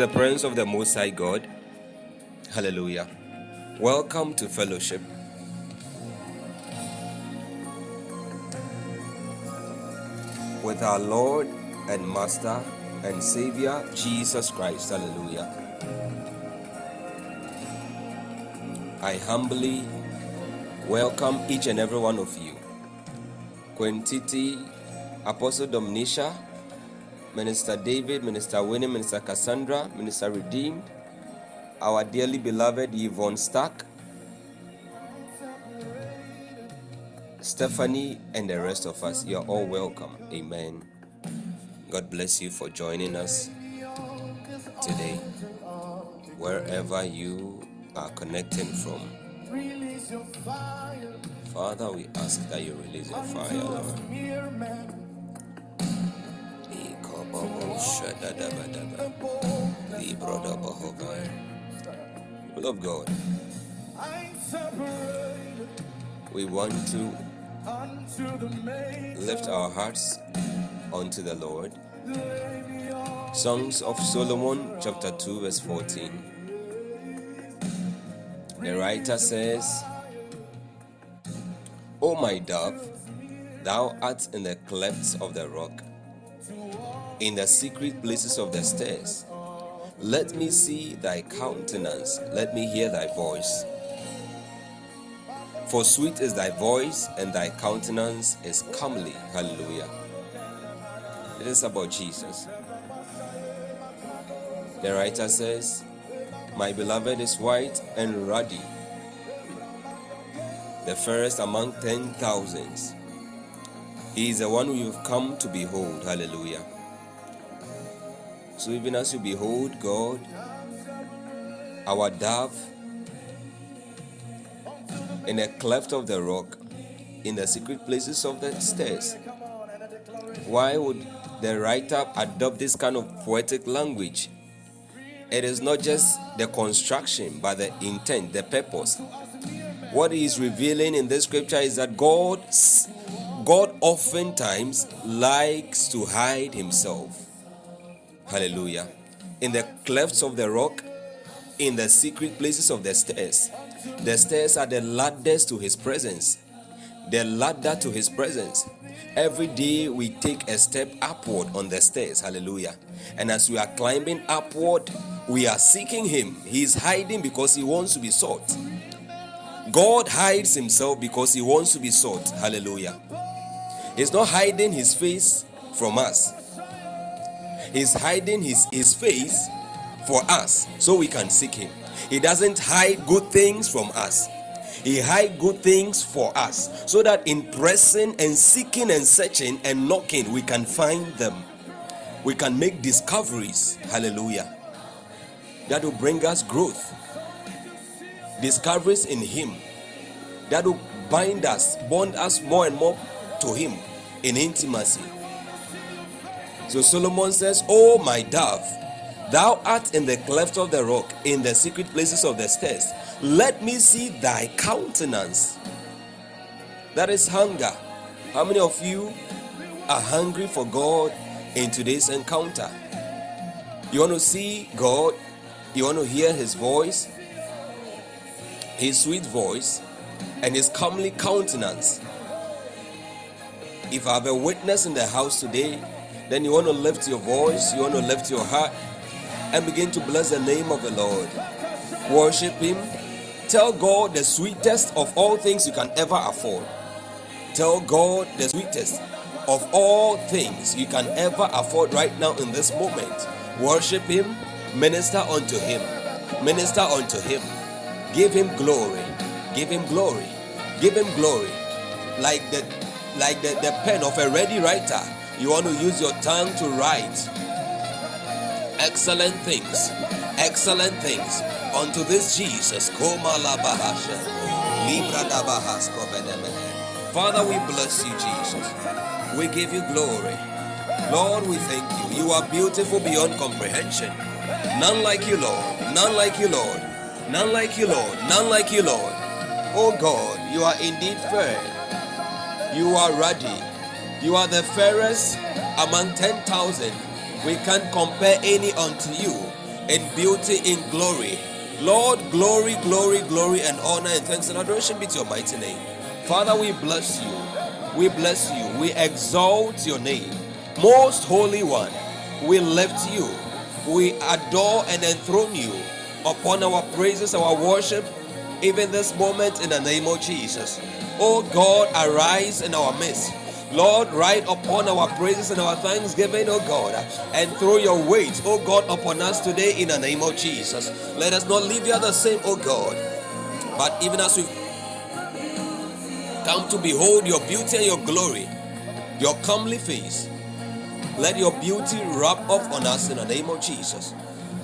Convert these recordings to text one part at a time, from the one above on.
the presence of the Most High God. Hallelujah. Welcome to fellowship. With our Lord and Master and Savior Jesus Christ. Hallelujah. I humbly welcome each and every one of you. Quintiti, Apostle Dominisha, Minister David, Minister Winnie, Minister Cassandra, Minister Redeemed, our dearly beloved Yvonne Stark, Stephanie, and the rest of us. You're all welcome. Amen. God bless you for joining us today, wherever you are connecting from. Father, we ask that you release your fire, Lord. People of Hogar. Love God, we want to lift our hearts unto the Lord. Songs of Solomon, chapter 2, verse 14. The writer says, O my dove, thou art in the clefts of the rock, in the secret places of the stairs. Let me see thy countenance, let me hear thy voice. For sweet is thy voice, and thy countenance is comely. Hallelujah. It is about Jesus. The writer says, My beloved is white and ruddy, the fairest among ten thousands. He is the one we have come to behold. Hallelujah. So even as you behold God, our dove, in a cleft of the rock, in the secret places of the stairs. Why would the writer adopt this kind of poetic language? It is not just the construction, but the intent, the purpose. What he is revealing in this scripture is that God, God oftentimes likes to hide himself. Hallelujah. In the clefts of the rock, in the secret places of the stairs. The stairs are the ladders to his presence. The ladder to his presence. Every day we take a step upward on the stairs. Hallelujah. And as we are climbing upward, we are seeking him. He is hiding because he wants to be sought. God hides himself because he wants to be sought. Hallelujah. He's not hiding his face from us. He's hiding his, his face for us so we can seek him. He doesn't hide good things from us. He hide good things for us so that in pressing and seeking and searching and knocking we can find them. We can make discoveries. Hallelujah. That will bring us growth. Discoveries in him. That will bind us, bond us more and more to him in intimacy. So Solomon says, Oh my dove, Thou art in the cleft of the rock, in the secret places of the stairs. Let me see thy countenance. That is hunger. How many of you are hungry for God in today's encounter? You want to see God? You want to hear His voice? His sweet voice and His comely countenance. If I have a witness in the house today, then you want to lift your voice, you want to lift your heart and begin to bless the name of the Lord. Worship Him. Tell God the sweetest of all things you can ever afford. Tell God the sweetest of all things you can ever afford right now in this moment. Worship Him, minister unto Him, minister unto Him. Give Him glory, give Him glory, give Him glory. Like the like the, the pen of a ready writer, you want to use your tongue to write excellent things, excellent things unto this Jesus. Father, we bless you, Jesus. We give you glory. Lord, we thank you. You are beautiful beyond comprehension. None like you, Lord. None like you, Lord. None like you, Lord. None like you, Lord. Oh God, you are indeed fair. You are ruddy. You are the fairest among 10,000 we can't compare any unto you in beauty, in glory. Lord, glory, glory, glory, and honor and thanks and adoration be to your mighty name. Father, we bless you. We bless you. We exalt your name. Most Holy One, we lift you. We adore and enthrone you upon our praises, our worship, even this moment in the name of Jesus. Oh God, arise in our midst. Lord, write upon our praises and our thanksgiving, oh God, and throw your weight, oh God, upon us today in the name of Jesus. Let us not leave here the same, oh God. But even as we come to behold your beauty and your glory, your comely face, let your beauty rub off on us in the name of Jesus.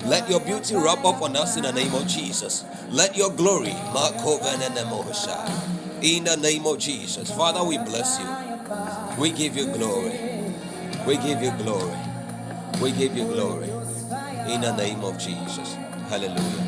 Let your beauty rub off on us in the name of Jesus. Let your glory, Mark Coven and Moshe, in the name of Jesus. Father, we bless you. We give you glory. We give you glory. We give you glory. In the name of Jesus. Hallelujah.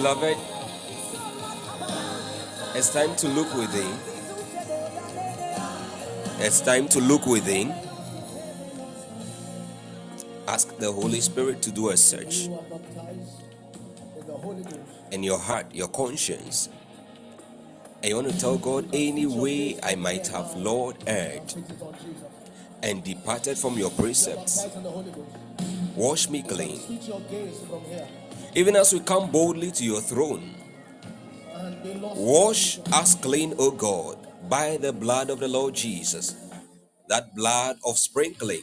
Beloved, it's time to look within. It's time to look within. Ask the Holy Spirit to do a search in your heart, your conscience. And you want to tell God any way I might have, Lord, erred and departed from your precepts. Wash me clean. Even as we come boldly to your throne, wash us clean, O God, by the blood of the Lord Jesus. That blood of sprinkling,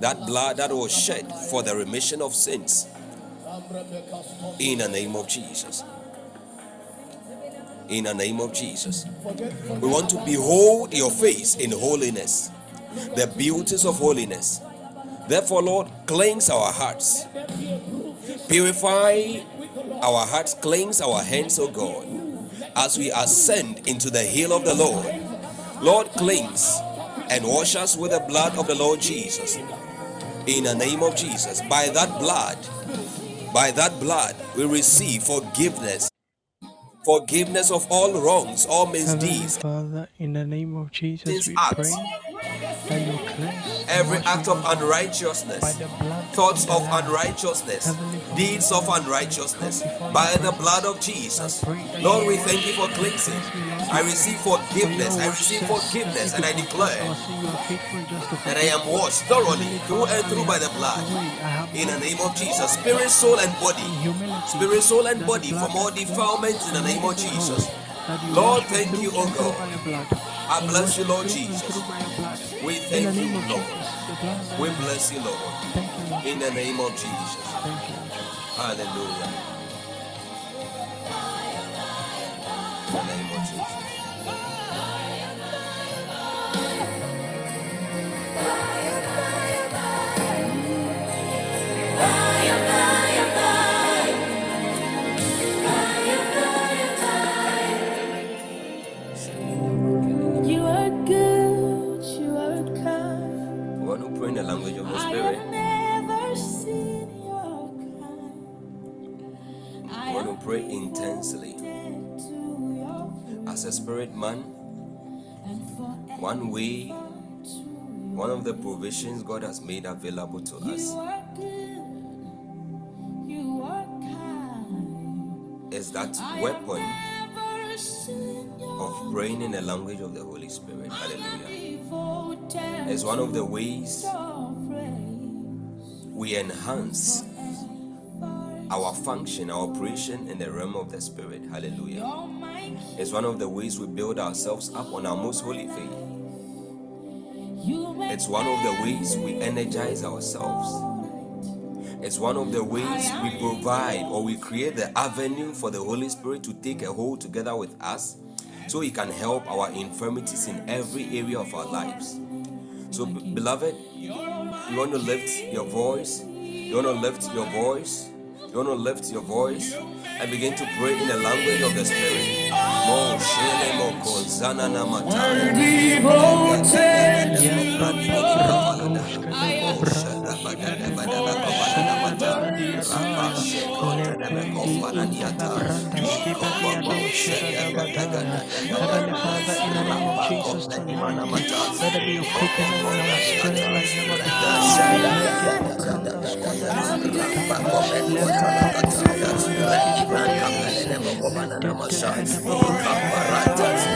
that blood that was shed for the remission of sins. In the name of Jesus. In the name of Jesus. We want to behold your face in holiness, the beauties of holiness. Therefore, Lord, cleanse our hearts, purify our hearts, cleanse our hands, O God, as we ascend into the hill of the Lord. Lord, cleanse and wash us with the blood of the Lord Jesus. In the name of Jesus, by that blood, by that blood, we receive forgiveness. Forgiveness of all wrongs, all Heavenly misdeeds, Father, in the name of Jesus, we pray that you cleanse every act of unrighteousness, thoughts of unrighteousness, deeds of unrighteousness, by the blood of Jesus. Lord, we thank you for cleansing. I receive forgiveness. I receive forgiveness, and I declare that I am washed thoroughly through and through by the blood. In the name of Jesus, spirit, soul, and body, spirit, soul, and body from all defilements in the name of Jesus. Lord, thank you, O God. I bless you, Lord Jesus. We thank you, Lord. We bless you, Lord. In the name of Jesus. Hallelujah. In the name of Jesus. You provisions God has made available to us You are good, you are kind. is that weapon have never seen your of praying in the language of the Holy Spirit. Hallelujah. It's one of the ways to your praise. we enhance our function, our operation in the realm of the Spirit. Hallelujah. It's one of the ways we build ourselves up on our most holy faith. It's one of the ways we energize ourselves. It's one of the ways we provide or we create the avenue for the Holy Spirit to take a hold together with us so He can help our infirmities in every area of our lives. So, be- beloved, you want to lift your voice, you want to lift your voice, you want to lift your voice and begin to pray in the language of the Spirit. Mo shele Jesus. Tonight, let there be a quickening in our spirit like never before. Let the Brandas Kodabaya,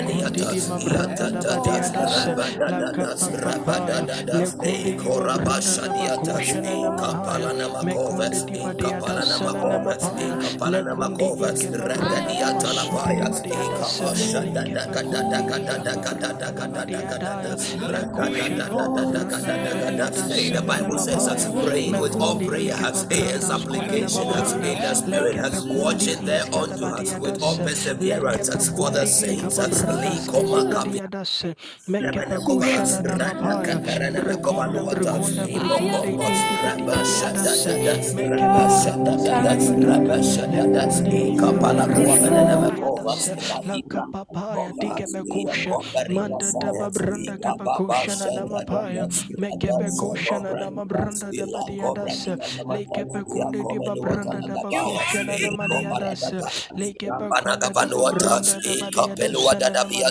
The Bible says, praying with all prayer, and supplication, in the spirit, watching thereunto us with all perseverance for the saints. Thank you. Rabaya, Rabunda,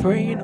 Praying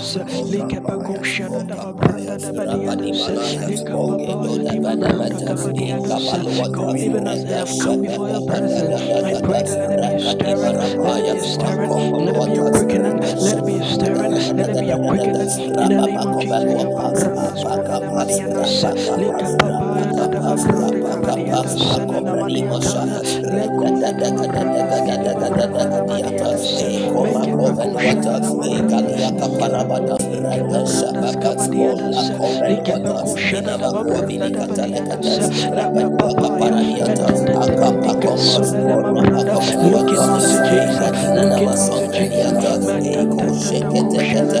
Dios, Lika Bagusha, Nababranda, Nabadianos, Lika Babadianos, come even as they have come before your presence. I pray that let it be a stirring, let it be a stirring, let it be a quickening, let it be a stirring, let it be a quickening, in the name of Jesus, Lika Eko koshana Sheketekete,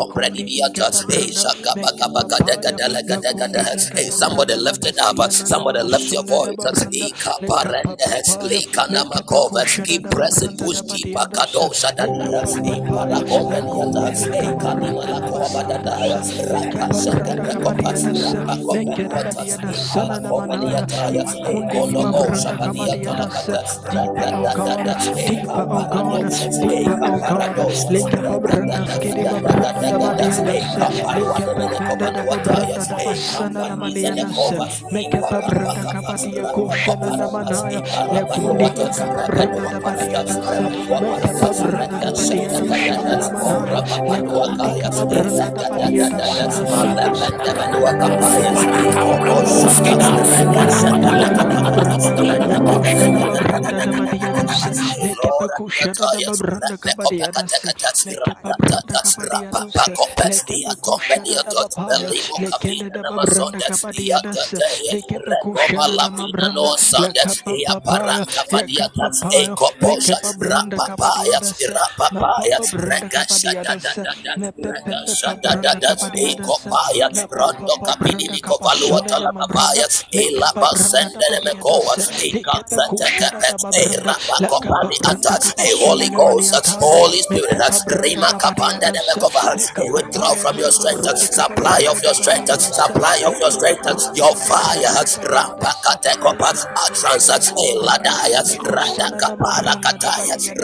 Imparande leke Katalakata, pesundi di Eko badia Parande, dasa leke me compredi biata. Hey, shaka baka baka dega dele gada gada. Hey, somebody lift it up. Somebody lift your voice. Ika parende. Lika namakova. Keep pressing, push deep. Akado shadada. Ipara kompeniata. Hey, kanima la kova dada. Raka shaka rekopa. Raka kompeniata. Ipara kompeniata. Hey, kolomo shabadiata lakata. Raka God, dada. Hey, deeper, oh God, oh. Leke Raka a Holy Ghost, Holy Spirit, Rima da badia Capanda de se Mecova, le we kapa withdraw from your strength, supply of your strength, supply of your strength, your fire, kepa Atrans, Eladaya, le kusana da Radakapara babranda da Kataya, badia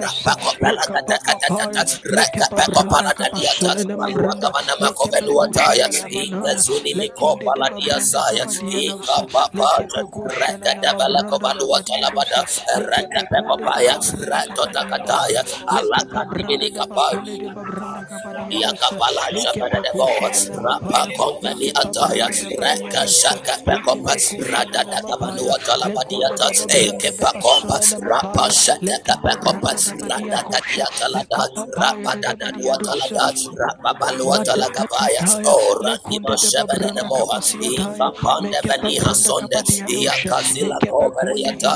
da se le Rapakopela kapa Katakataka, paya le kepa branda Rakapekopara kapa Dadiata, shone ne mabranda Maluakavana le kepa da manaya Igazuni le kende de Mikopa babranda Ladiasaya, kapa dia da se kepa kushana na Rekadabela mabranda da Kovaluata badia da Labada, se leke pe konde de Rekapekopaya, babranda kapadia da Ratotakatai, se leke pe brande de Alakandibidikapa, bakone de babranda kapadia da se Yakapala leke pe Shabadabo, kushada da Rapa bapaya Company leke pe Ataya, da Reka Shaka leke Pekopa, pe kushada da bapaya Kabaluata lekonde Labadiata, Eke Pakompa, Rapa Shaka leke pe Pekopa, da koshe Diatalada, leka papaya Rapa de de doshe Duatalada, Rapa Baluata Lagavaya, Madakataya, Oh Randima Lekunde de Babranda Shebenemoa, Capasiataya, Ika Make a Beniha Babranda Sonde, Capadiadosha, Yakazila Make a Koveria Bakundi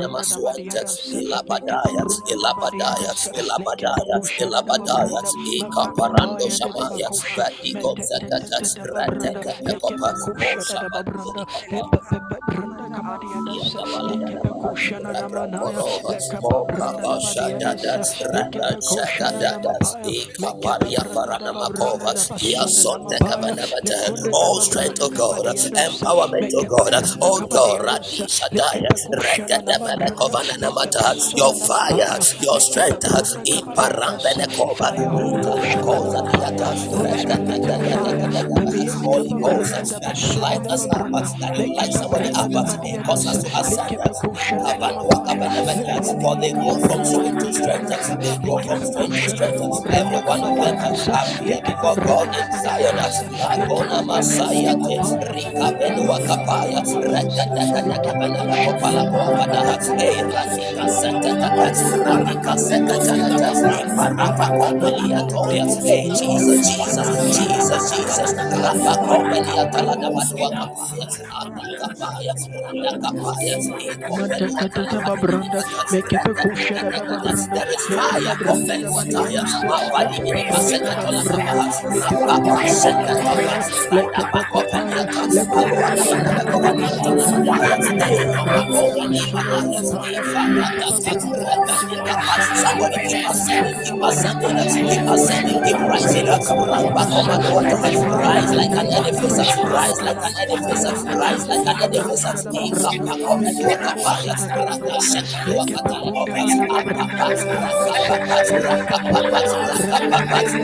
da ba Masuante, diya da se leke pa Ilabadaya, branda da ba diya da Ilabadaya, se leke pe Ilabadaya, kushada da ba Ilabadaya, Ika Parando Shamaya, Zakata, Pekopa, Shabbat kushana All strength, ba God, diya da se empowerment, pa God, oh ba God, diya da se Radisha leke Daya, pe kushana na ma branda leke pa Regadabelekovana shona your fire, your strength, branda ka ba diya da se Iparambenekova, fire Holy Ghost shana na Ikalakoza ma pa ya Diata, Holy Spirit let your fire permeate Holy ba Ghost, branda da ba that you light us. Up, branda that you leke light somebody up, da ba and diya da cause us. To leke ascend. pe kushana na ma pa ya For lekunde they ika go ba from strength to strength, da se they go leke from strength to strength. na ma branda ka Everyone ba of diya them da se appear leke pa before God branda da in ba diya Zion. da se leke Lakona pa branda da ba Masayate, kapaya Rika Benua Kapaya, Yes, Rekadekadeka Beneme Kopala Koavada, Hey Radika Setekata, Radika Sekatanata, Iparapa Kombelia Toya, Hey Jesus, Jesus, Jesus, Jesus, Rapa Kombelia Talada Badua Kapaya, Adakapaya, Adakapaya, Ikombelia babranda, like rise like an edifice, rise like an edifice, rise like an edifice. You are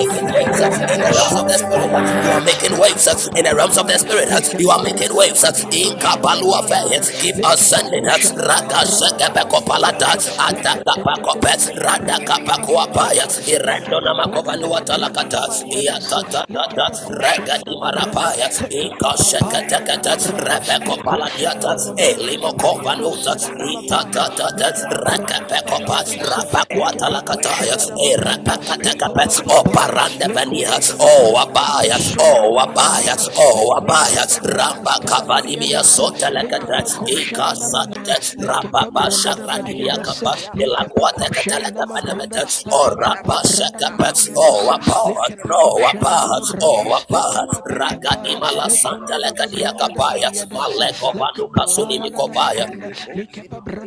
making waves in the realms of the spirit. You are making waves in the realms of the spirit. You are making waves in Kapalua Faye. Keep ascending. Rakashakapakopalata, Atakapakope, Radakapakuapaya, Irendona Makovanua Talakata, Iatata, Regadimarapaya, Ikoshakatakata, Rebeko Paladiata, Elimo Kovanuta, Itatata, Rakapekopa, Rapakuatalakataya, Erapakatakapa, Oparanda Vania, Oh Abaya, Oh Abaya, Oh Abaya, Ramba Kavanimia Sotelekata, Ikasate, Rababa Shakrania Kapa, Elaquata Catalakapanameta, Oh Rabba Shakapa, Oh Apa, No Apa, Apa, Ragadi Mala Santa Legadia Kapaya, Maleko Banuka Sunimikobaya,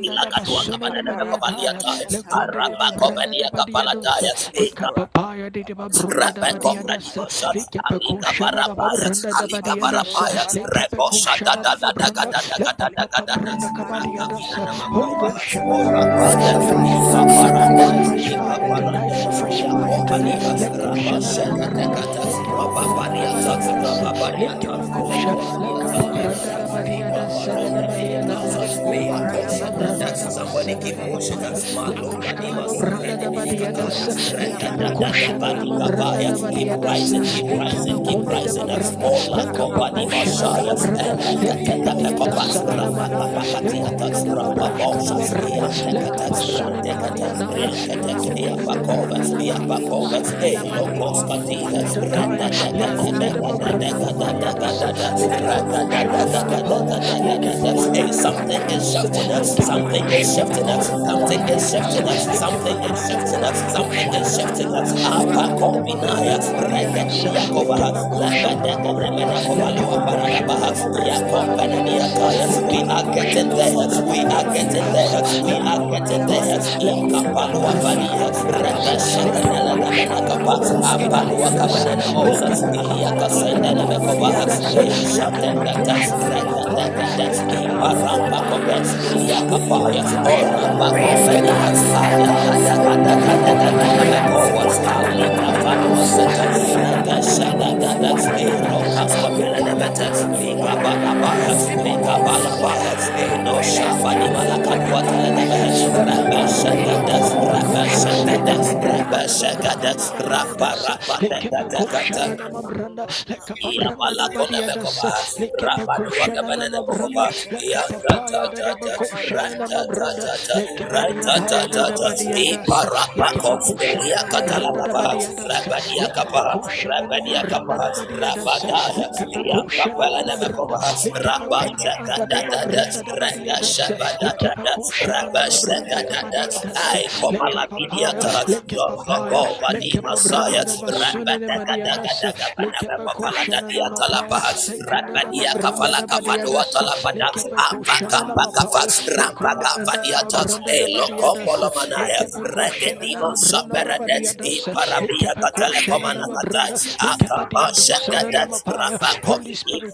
Ilagatua kabana na mekovalia taya. Araba kovania kapala taya. Ika Papaya de Babrunda da Rabeko Badia das, Pradimosha, Lekapako Alika Shanana Barapaya, Mabranda da Alika Badia das, Barapaya, Lekapako Rebosha da da Shanana da da da Mabranda, da da da da da Lepaleka da da, Branda Kabadia das, Rakavina Holy Namakova, Ghost Shanana Orapaya, Mabranda, Ika ignite fire, Paradaya, fresh fire, fresh fire today. Yakopania, Leko Shanana Rabashaka Mabranda, Tekata, Lekepabranda da Rababariata, Badia das, Rababariata, Lekapako Lekopaliata, Lekapabranda da Badia Ika das, Paranda Badia das, Beata, Leparanda Meakosha Mabranda da Somebody Basana keep pushing us. Leko Maluka Shana Dima Mabranda da Sufrene Badia das, Lekapako Shana Mabranda da Keep Badia das, rising, keep rising, keep rising. Oh, di da ta ta, Bako ran Shana ta ta Mabranda, ta ta, ran Lekapadia ta ta Paya ta da ta, Badia das, iparapako, Lekapako iya Shana katala Mabranda da kaba, Badia das, rapadia kaba, Lekapako Shana rapadia Mabranda kaba, da Badia das, rapadaya, iya Lekapako Shana kapala ne Mabranda, mekoba, Lekapako rabanta Anda da kata ta ta, Mabranda da Badia renda das, shabada ta ta, Lekapako Shana rabasha Mabranda kata ta, Kabadia das, ai komala bidia Lekapapaya, ta, zongo Lekapapaya, go vadi masaya, Lekepabranda da Basuna de rabata Madia kata das, kata kata mekopala Lekepakoshana dadia da Mapaya, talabaha, Lekanda da rapadia Mabranda kafala da Badia kafadua das, talabada, Lekepakoshana da apakapakafa, Mapaya, Lekunda da rampakafadiata, Mabranda Mapaya. Holy rapakovi Spirit,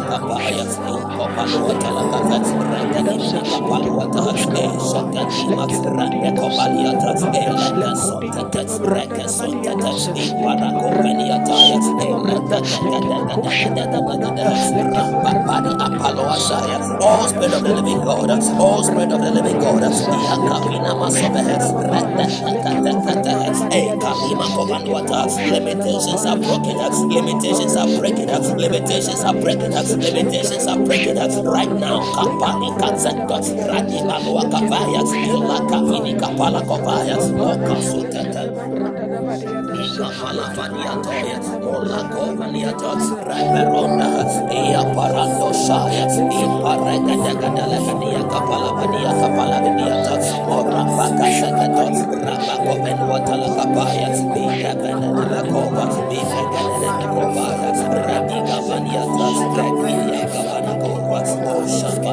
kapaya uko all spirit of the living God all spirit of the living God ya kapina masobe rende kenda kenda e kapima kopaluata limitations are broken. Up limitations are breaking up limitations are breaking up limitations are breaking right now. Kapani katsenda, radi balua kapaya, ila kavini kapala kopaya, loka sutete la palafaniato i parada da gadala kania kapala kania kapala kania ora i kapana la kova i kapana oh shaka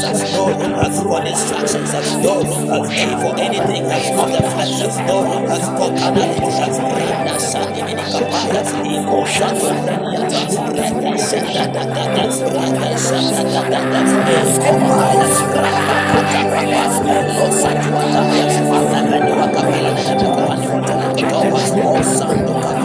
beniata, Lekapapaya, apakova, Yetatataya, rabashakadada, e Lekunda Bakamabranda rapasakata da Badia dadiata, das, rabakadabadabadua Lekepabranda da Badia das, dadagabediadadabaha, Lekepakoshana lokoboko Mabranda, sadima shaya, Lekapapaya da erika Mabranda, paradiata, Lekosana Madia makomenia Daya, kapelene Lekonia mekovadiata, Kababranda e da Badia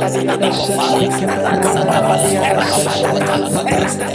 Nikopaya, Ransata Balakapa, Kapala Watalakata,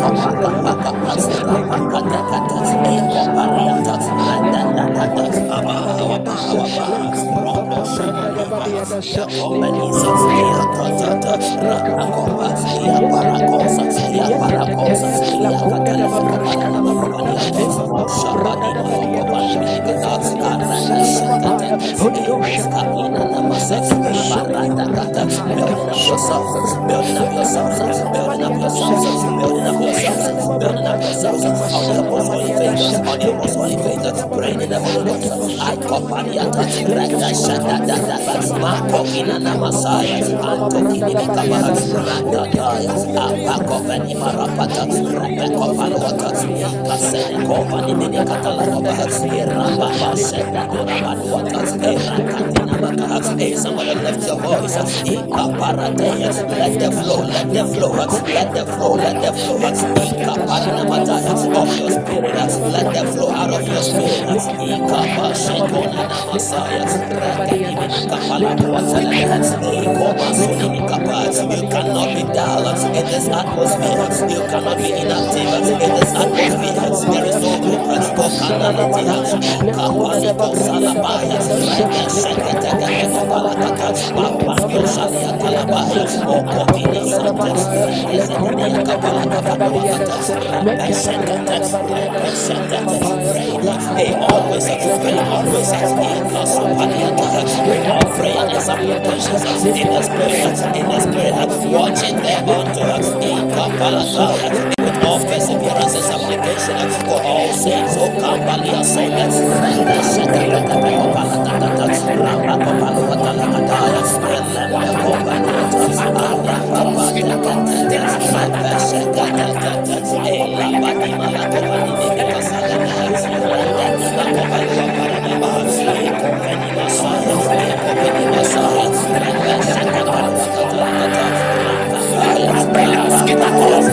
Building up yourselves, building up yourselves, building up yourselves, building up yourselves, hey somebody lift your voice let the flow let the flow let the flow let the flow of you cannot be dull in this atmosphere. You cannot be inactive in this atmosphere. There is no movement. Kokanality. Kapaliko salabaya. Sheke teke. Hey, always, always. In the spirit, in the spirit, watching them with all and all Remember Kopanatas, Arapa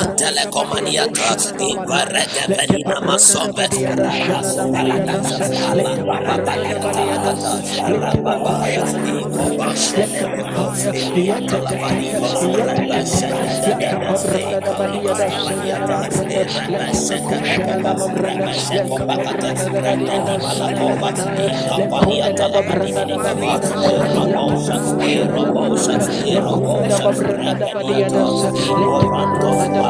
Iantele komaniata Ivarege benina masombe Raka sobalada Ala Rababaya Ikoba bakata Ikapaniata Rabosha Rabosha Rabosha Ikoranto Alata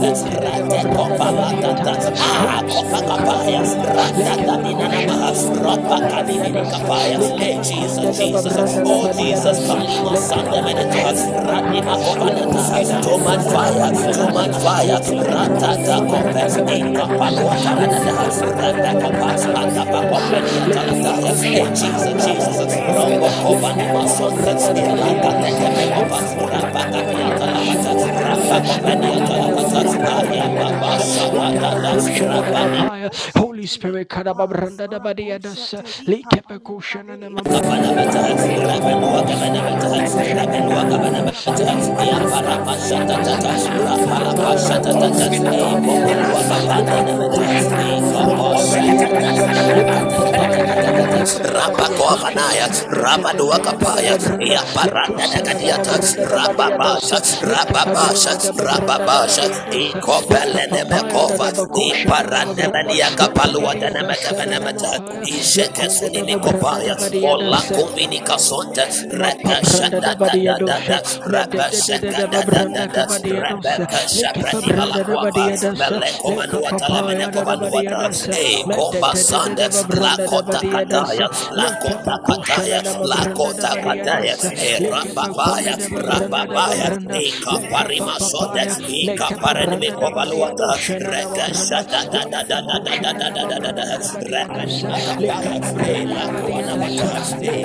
Pakope Rate Kopalakata Ah Kopakapaya Ratata Minanamaha Ropa Kadimini Kapaya Hey Jesus, Jesus, oh Jesus, Kalima Sanda Meneta Radima Kopanata Too much fire, much fire Ratata Kope Inka Palwata Rata Kopas Atapa Kopenia Talataya Hey Jesus, Jesus, Rombo Kopanima Sonda Ilaka Teke Mekopa Rapa Kakia Holy Spirit, Kadababranda da Badiadas, Likepekushan and Rapakovanaya, Rabadua Kapaya, Yaparanda Nagadiata, Rababasha, Rababasha, rababasha ikopelene mekova iparande mania kapalua tene mekevene mete ijeke suni mikopaya ola kumini kasonte rebe shada da da da da rebe shada da da da da rebe shapra ibala kwapa mele komanu watala mene komanu watala e komba sande lakota kataya lakota kataya lakota kataya e rababaya rababaya e kaparimas Sonde, E Kaparenime Kovaluata, Reka Shada da da da da da da da da da da, da Reka Shaka E La Kuana Mata, E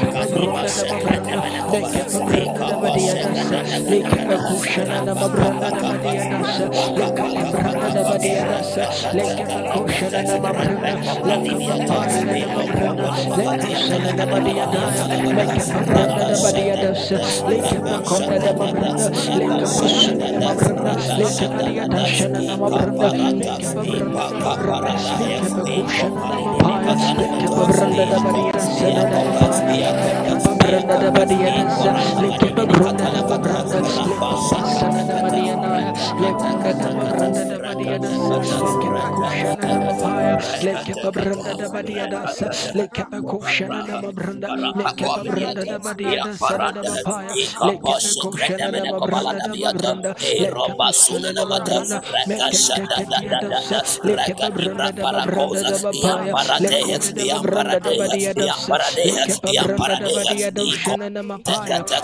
let Shaka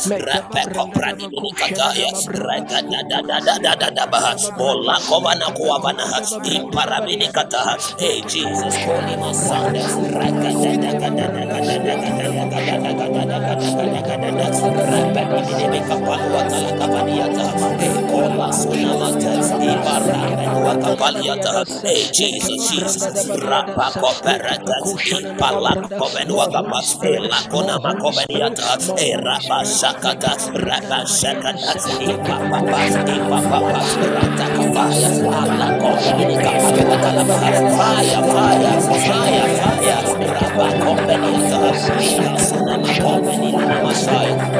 E Kapa Shaka da da da da Ola kovana kuavana imparamini kata. Hey Jesus, holy Messiah. Hey Jesus, Jesus. Rapa koperata. Rabas, Inamantes, Ibarra, Wakapaliata, hey Jesus, Jesus, Rapa Coperatas, Ipalak Coven Wakapas, Elakona Macoveniata, Erapa Sakata, Rapa Sakata, Ipapapas, Ipapapas, Ratakapaya, Alakovenica, Fire, fire, fire, fire, Rapa Copeniata, Messiah.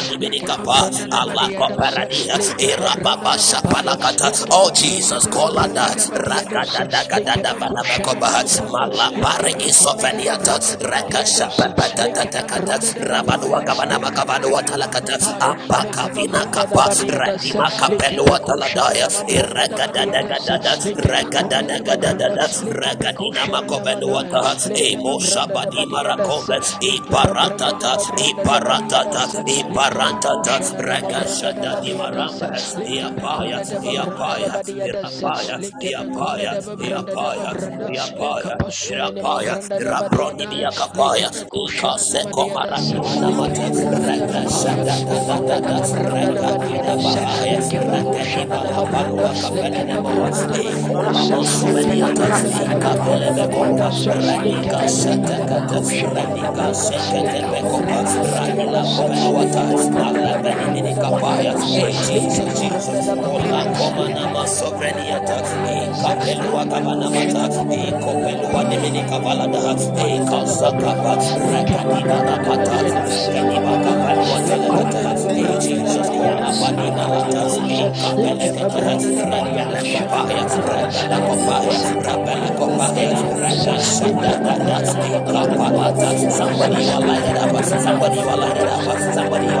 Minikapa, Allah Koparadia, Irababa Sapalakata, oh Jesus, Kolada, Rakadadakadada Balabakoba, Malapare Isoveniata, Rakasha Papatakata, Rabanua Kabanama Kabanua Talakata, Apakavina Kapa, Rakima Kapelua Taladaya, Irakadadakadada, Rakadadakadada, Rakadina Makovenuata, Emo Sabadi Marakovet, Iparatata, Iparatata, Iparatata, Parantata Rakashata Dimaramba Yapaya Yapaya Yapaya Yapaya Yapaya Yapaya Yapaya Rabroni Yakapaya Ukase Komaranda Mata Rakashata Tata Rakadina Bahaya Rakadina Baharua Kapelena Mawasti Mamosumeniata Kapelena Kota Ranika Santa Kata Ranika Santa Kata Ranika Santa Kata Alabrini Kapaya, somebody will light it up, somebody will light it up, somebody will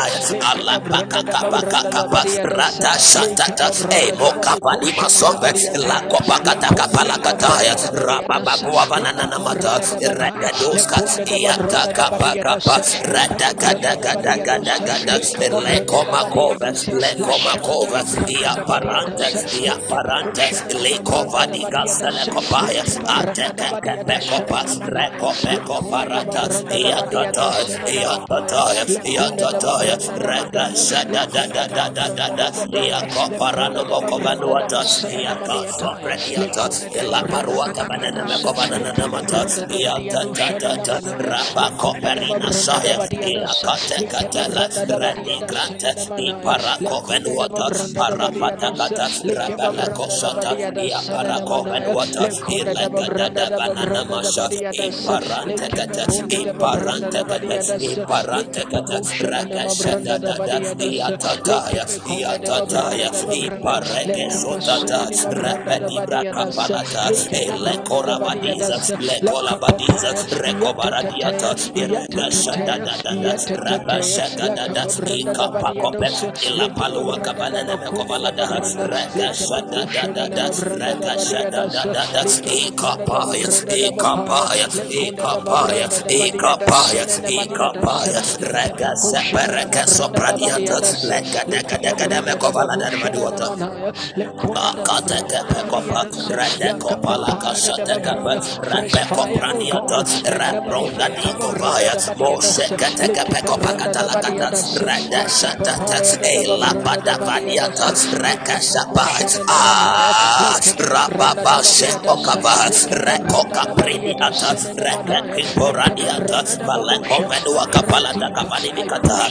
Daya, Alapakakapakapa, Rata Shatata, Emo Kapani Masombe, Lakopakata Kapalakataya, Rababagua Vananamata, Regaduska, Yata Kapakapa, Rata Gada Gada Gada Gada, Lekomakova, Lekomakova, Iaparante, Iaparante, Lekova di Gastele Kopaya, Ateke Pekopa, Rekopeko Parata, Iatata, Iatata, Iatata, Rega Shada da da da da da da, Iakoparano Mokovanuata, Iaka Soprediata, Ela Paruaka Banana Mekovana Namata, Iatata, Rapa Coperina Saya, Iakate Catella, Reni Grante, Iparako Venuata, Parapatakata, Rabala Kosata, Iaparako Venuata, Ilegada Banana Masha, Iparante Gata, Iparante Gata, Iparante Gata, Rakashada Dada, Iatataya, Iatataya, Ipareke Sotata, Rapedi Braka Palata, Elekora Badiza, Lekola Badiza, Rekobaradiata, Irekashada Dada, Rabashada Dada, Ikapakope, Ilapalua Kabanana Mekovalada, Rekashada Dada, Rekashada Dada, Ikapaya, Ikapaya, Ikapaya, Ikapaya, Ikapaya, Rekasepereke Sopradiata, Lekadekadekade Mekovalada Maduata. Akateke pekopa, rede kopa la kasate kepe, repe kopraniata, repronda di kovaya, mose keteke pekopa katala kata, rede shatata, e la pada vaniata, reke shapai, ah, rababa sheko kava, reko kaprini ata, reke kiporaniata, valeko venua kapala da kapani nikata,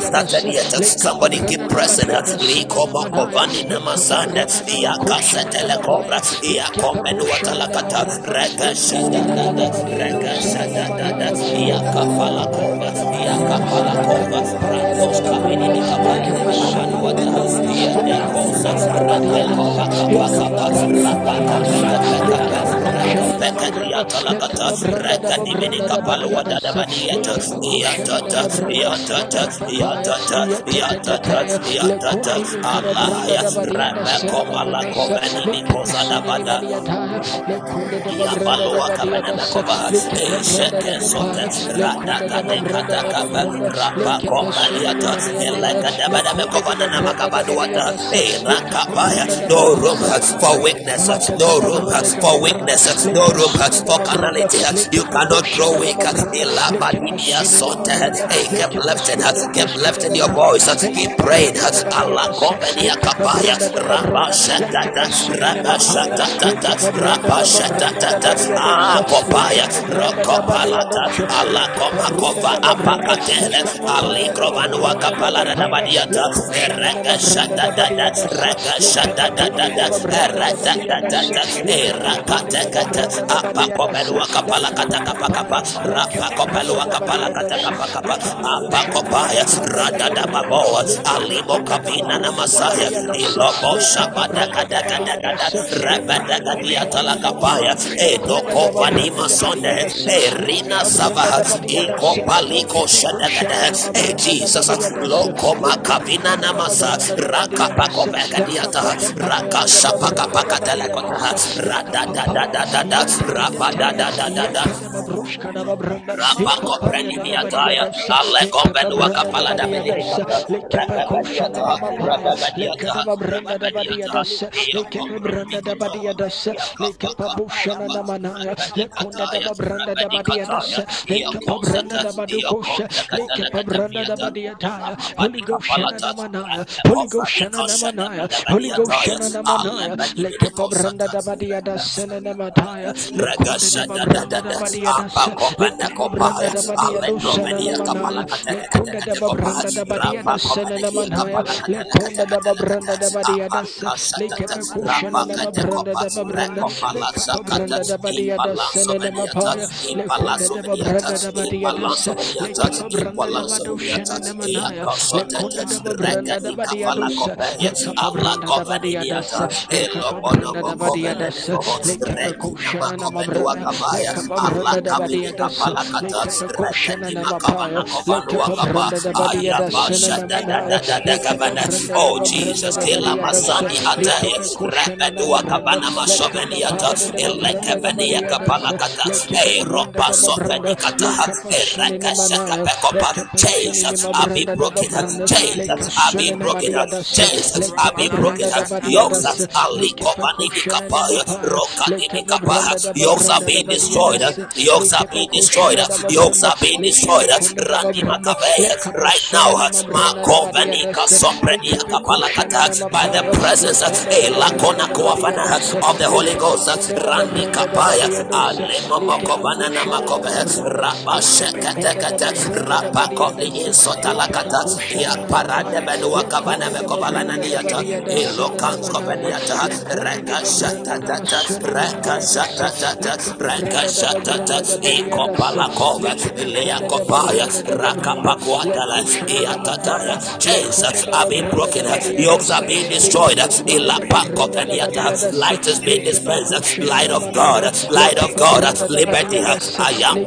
started yet. Somebody keep pressing. Liko Mokovani Namasanda, Iaka Satelecobra, Iako Menuata Lakata, Rekashada, Rekashada, Iaka Palakova, Iaka Palakova, Rakos Kamini Kapani, Shanuata, Iadekosa, Rakakova, Kapakapa, Rapaka, Rapaka, Rebekadiata Lakata, Rekadimini Kapalua Dadabadiata, Yatata, Yatata, Yatata, Yatata, Yatata, Alaya, Rebeko Malako Benini Kozadabada, Yabalua Kabenebekova, Esheke Sote, Radaka de Katakaba, Rapa Kompaniata, Eleka Debedebekova Namakabaduata, Erakapaya, no room for weakness, no room for weakness, no room for carnality. You cannot grow weak. Elabadinia Sote, hey, keep lifting, keep lifting your voice, keep praying. Allah Kompania Kapaya, Rapa Shatata, Rapa Shatata, Rapa Shatata, Ah, Kopaya, Rokopalata, Allah Komakova, Apakatele, Ali Krovanua Kapala Dabadiata, Reka Shatata, Reka Shatata, Reka Shatata, Erakatakata, Apakomelua Kapala Katakapakapa, Rapakopelua Kapala Katakapakapa, Apakopaya, Radadababoa, Alimo Kapina Namasaya, Ilobo Shabadakadakadakada, Rabadakadiata Lakapaya, Edoko Vanima Sonde, Erina Sava, Iko Paliko Shadagada, E Jesus, Loko Makapina Rakapako Bagadiata, Raka Shapaka Pakatelekota, Radadadadada, Rabadadadada, Rapako Prenimiataya, Aleko Benua Kapala da Medicata, Rababadiata, Rababadiata, Rababadiata, Yoko Prenimikata, Yakapaka, Rabadakataya, Rabadikataya, Yoko Sata, Yoko Dakatalakatamiata, Holy Ghost, Panikapalata, Holy Ghost, Holy Ghost, Rababadikashanamadiataya, Leke Babranda da Badia da Senena Mataya, Lekonde da Babranda da Badia da Leke Babranda da Badia do Senena Manaya, Lekonde da Babranda da Badia da Senena Manaya, Lekonde da Babranda da Badia da Leke Bakushana da Babranda da Babranda, Leke Babranda da Badia da Senena Mapaya, Lekonde da Babranda da Badia da Leke Babranda da Badushana Manaya, Lekonde da Babranda da Badia do Leke Babranda da Badia da Leke Babranda da Badia da Leke Bakushana Mabranda, Leke Babranda da Badia da Leke Bakushana Mapaya, Leke Babranda da Badia da Senena Oh Jesus, Kila Masani Ataya, Rapedua Kabana Masoveniata, Elekavenia Kapalakata, Europa Sofenikata, Ereka Sakapekopa, chains are being broken, chains are being broken, are being broken, yokes are likovani kapaya, rokani kapaya, yokes are being destroyed, uh, yokes are being destroyed, uh, yokes are being destroyed, uh, Rani Makavaya, right now, Makovani Kasoprenia Kapalakata, by the presence of the Holy Ghost, Rani Kapaya, Alemo Mokovana Namakove, Rabba Shekatekata, Rabba Kovli Sotalakata, Ya Parade Benua Kabana Mekovalana Niata, Elokans Kovaniata, Reka Shatata, Reka Shatata, Reka Shatata, Eko Palakova, Lea Kopaya, Raka Pakwatala, Iatata, chains are being broken, yokes are being destroyed, Ilapako Vaniata, light is being dispensed, light of God, light of God, liberty, Ayam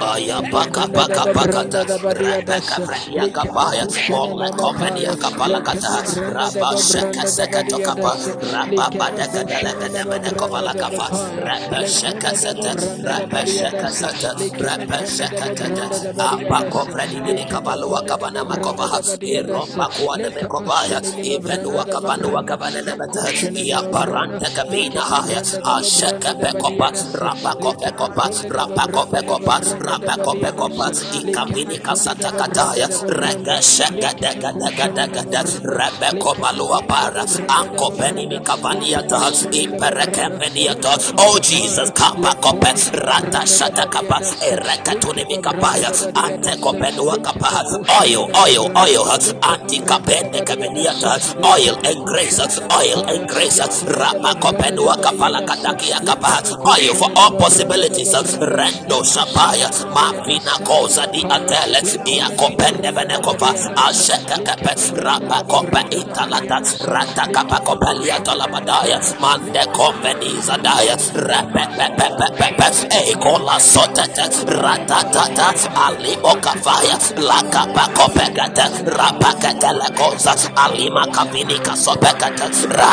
Paka Pakolo Talabani Minikavada Kadia Talakada. Aya paka paka pakata rebeka prehia kapaya ole kompania kapala kata raba sheka seka tokapa raba badaka dalaka demene kopala kapa raba sheka seta raba sheka seta raba sheka tata apa kompreni mini kapala wakabana makoba iromba kuwa de mekobaya even wakabana wakabana nebata ya paranta kabina haya asheka pekopa raba kope kopa raba kope kopa rapakopekopa ikavini kasata kataya rega shaka daga daga daga da rebekomalua para ankopeni mikavaniata iperekembeniata oh Jesus kapa kope rata shata kapa erekatuni mikapaya ante kopenua kapa oil oil oil anti kapende kaveniata oil and grace oil and grace rapakopenua kapala katakia kapa oil for all possibilities rendo shapaya Mavina Koza di Atele, Iakopende Venekova, Asheka Kepe, Rapa Kope Italata, Rata Kapa Kopelia Talabadaya, Mande Kompeniza Daya, Repe Pepe Pepe, Ekola Sotete, Ratatata, Alimo Kavaya, Lakapa Kopegata, Rapa Katele Koza, Alima Kavinika Sopekata, Ra,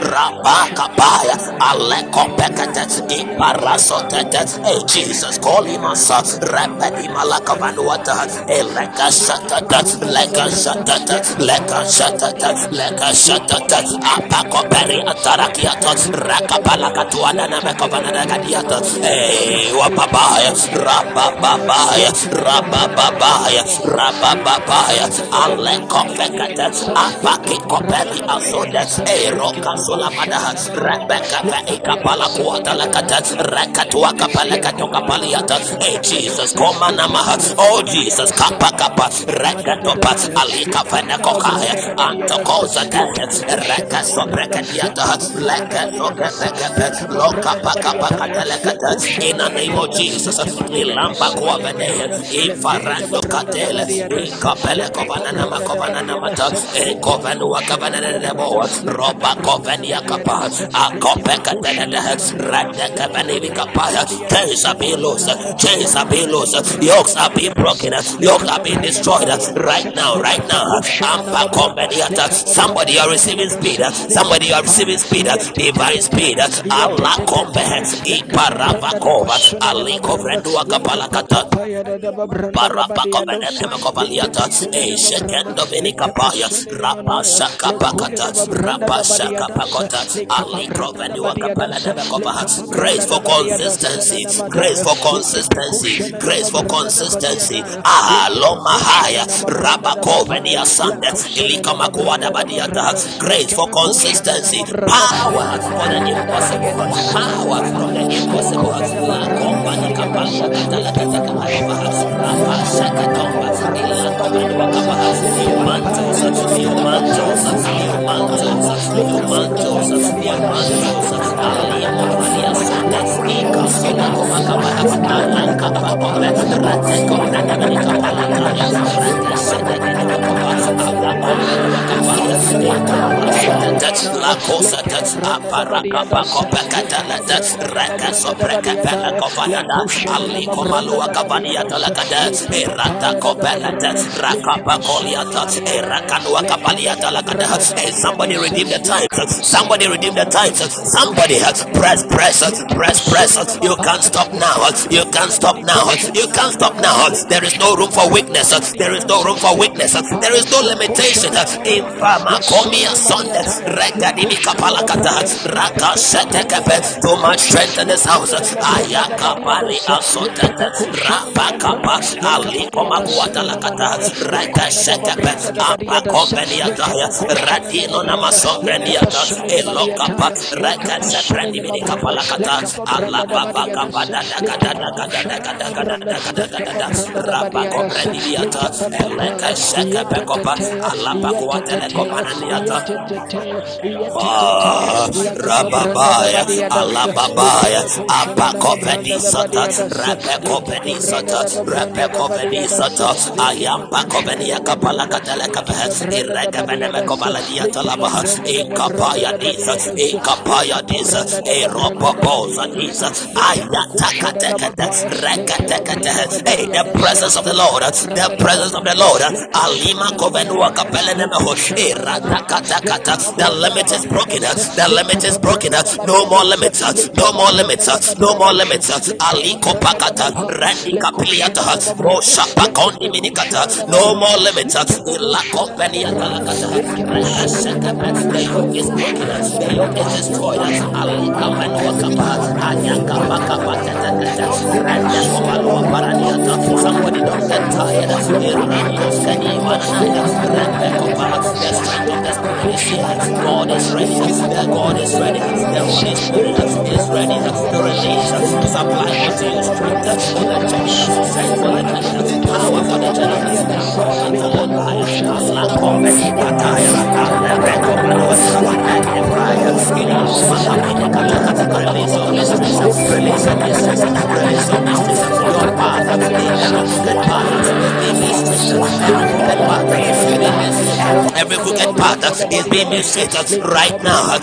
Rapa Kapaya, Aleko Pekata, Iparasotete, Hey Jesus, call him us, Repedi Malakavanuata, Eleka Shatata, Leka Shatata, Leka Shatata, Leka Shatata, Apako Peri Atarakiata, Rakapalakatuana Namekovana Gadiata, Hey, Wapabaya, Rabababaya, Rabababaya, Rabababaya, Aleko Pekata, Apaki Kopeli Asoda, Eroka Solamada, Rebecca Peika Palakuata Lakata, Rekatua Kapalakatoka Paliata, Hey Jesus, Komanama, Oh Jesus, Kappa Kappa, Rekatopa, Alika Fenakokaya, Antokosa, Reka Sobrekadiata, Leka Sobrekape, Loka Pakapa Katalekata, in the name of Jesus, Ilamba Kuavene, Ifarando Katele, Ikapele Kovanana Kovanana Mata, Kovanu Kavanana Debo, Roba Kovania Kapa, Akopeka Tenada, Randa Kavani Kapaya, chains are being loose, chains are being loose, yokes are being broken, yokes are being destroyed right now, right now. Somebody are receiving speed, somebody are receiving speed, divine speed. Allah Kombe, Iparavakova, Aliko Vrendua Kapalakata. Parapakovenemekovaliata, Eshekendo Vinikapaya, Rapashaka Pakata, Rapashaka Pakota, Ali Provenua Kapalanemekova. Grace for consistency, grace for consistency, grace for consistency. Ah, Lomahaya, Rabakovenia Sande, Ilikamakuada Badiata. Grace for consistency, power for the impossible, power from the impossible. La Company Kapasha Katalakata Kamarova, Rapashaka Tomba, Ilakomenua Kapaha, new mantles, new mantles, new mantles, new mantles, new mantles, Alia Moralia Sande, Ikasuna Makabaha, Alanka Papope, Rateko Nanani Kapalakaya, Ratashaka Nenekova, Alakomenua Kapaya, Ikarasata, La Cosata, Aparaka Pakopa Catalata, Raka Sopreka Pela Kovanada, Ali Komalua Kavania Talakada, Erata Kopelata, Rakapa Koliata, Erakanua Kapaliata Lakada. Hey, somebody redeem the time. Somebody redeem the time. Somebody has press, press, uh, press, press. You can't stop now. You can't stop now. You can't stop now. There is no room for weakness. There is no room for weakness. There is no limitation. In Famakomia Sunday, Regadimi Kapalakata, Raka Shetekepe, too much strength in this house. Ayaka Pali Asotete, Rapakapa, Dakada Dakada, Rapakombreniata, Eleka Shekepe Kopa, Allah Pakuata Lekopananiata. Ah, Rababaya, Alababaya, Apakopenisata, Rapekopenisata, Rapekopenisata, Ayampakovenia Kapalakatelekape, Irekavenemekovaladia Talabaha, Inkapaya Disa, Inkapaya Disa, Eropoposa Disa, Ayatakatekate, Rekatekate, Hey, the presence of the Lord, the presence of the Lord, Alima Kovenua Kapelenemeho, Iratatakata, the limit is broken. The limit is broken. No more limits. No more limits. No more limits. Ali Kopakata. Minikata. No more. The yoke is broken. The yoke is destroyed. Paraniata. Somebody don't get tired. Wananaya. Randa Kopala. The strength of the spirit is. God is ready. The God is ready. The Spirit is ready unto you strength for the journey, strength for the power for the journey. Unto the life, Allah cometh, Pataya, Allah magnify, in our Release your mysteries, release your mysteries, release your mysteries. Every crooked path is being mistreated right now.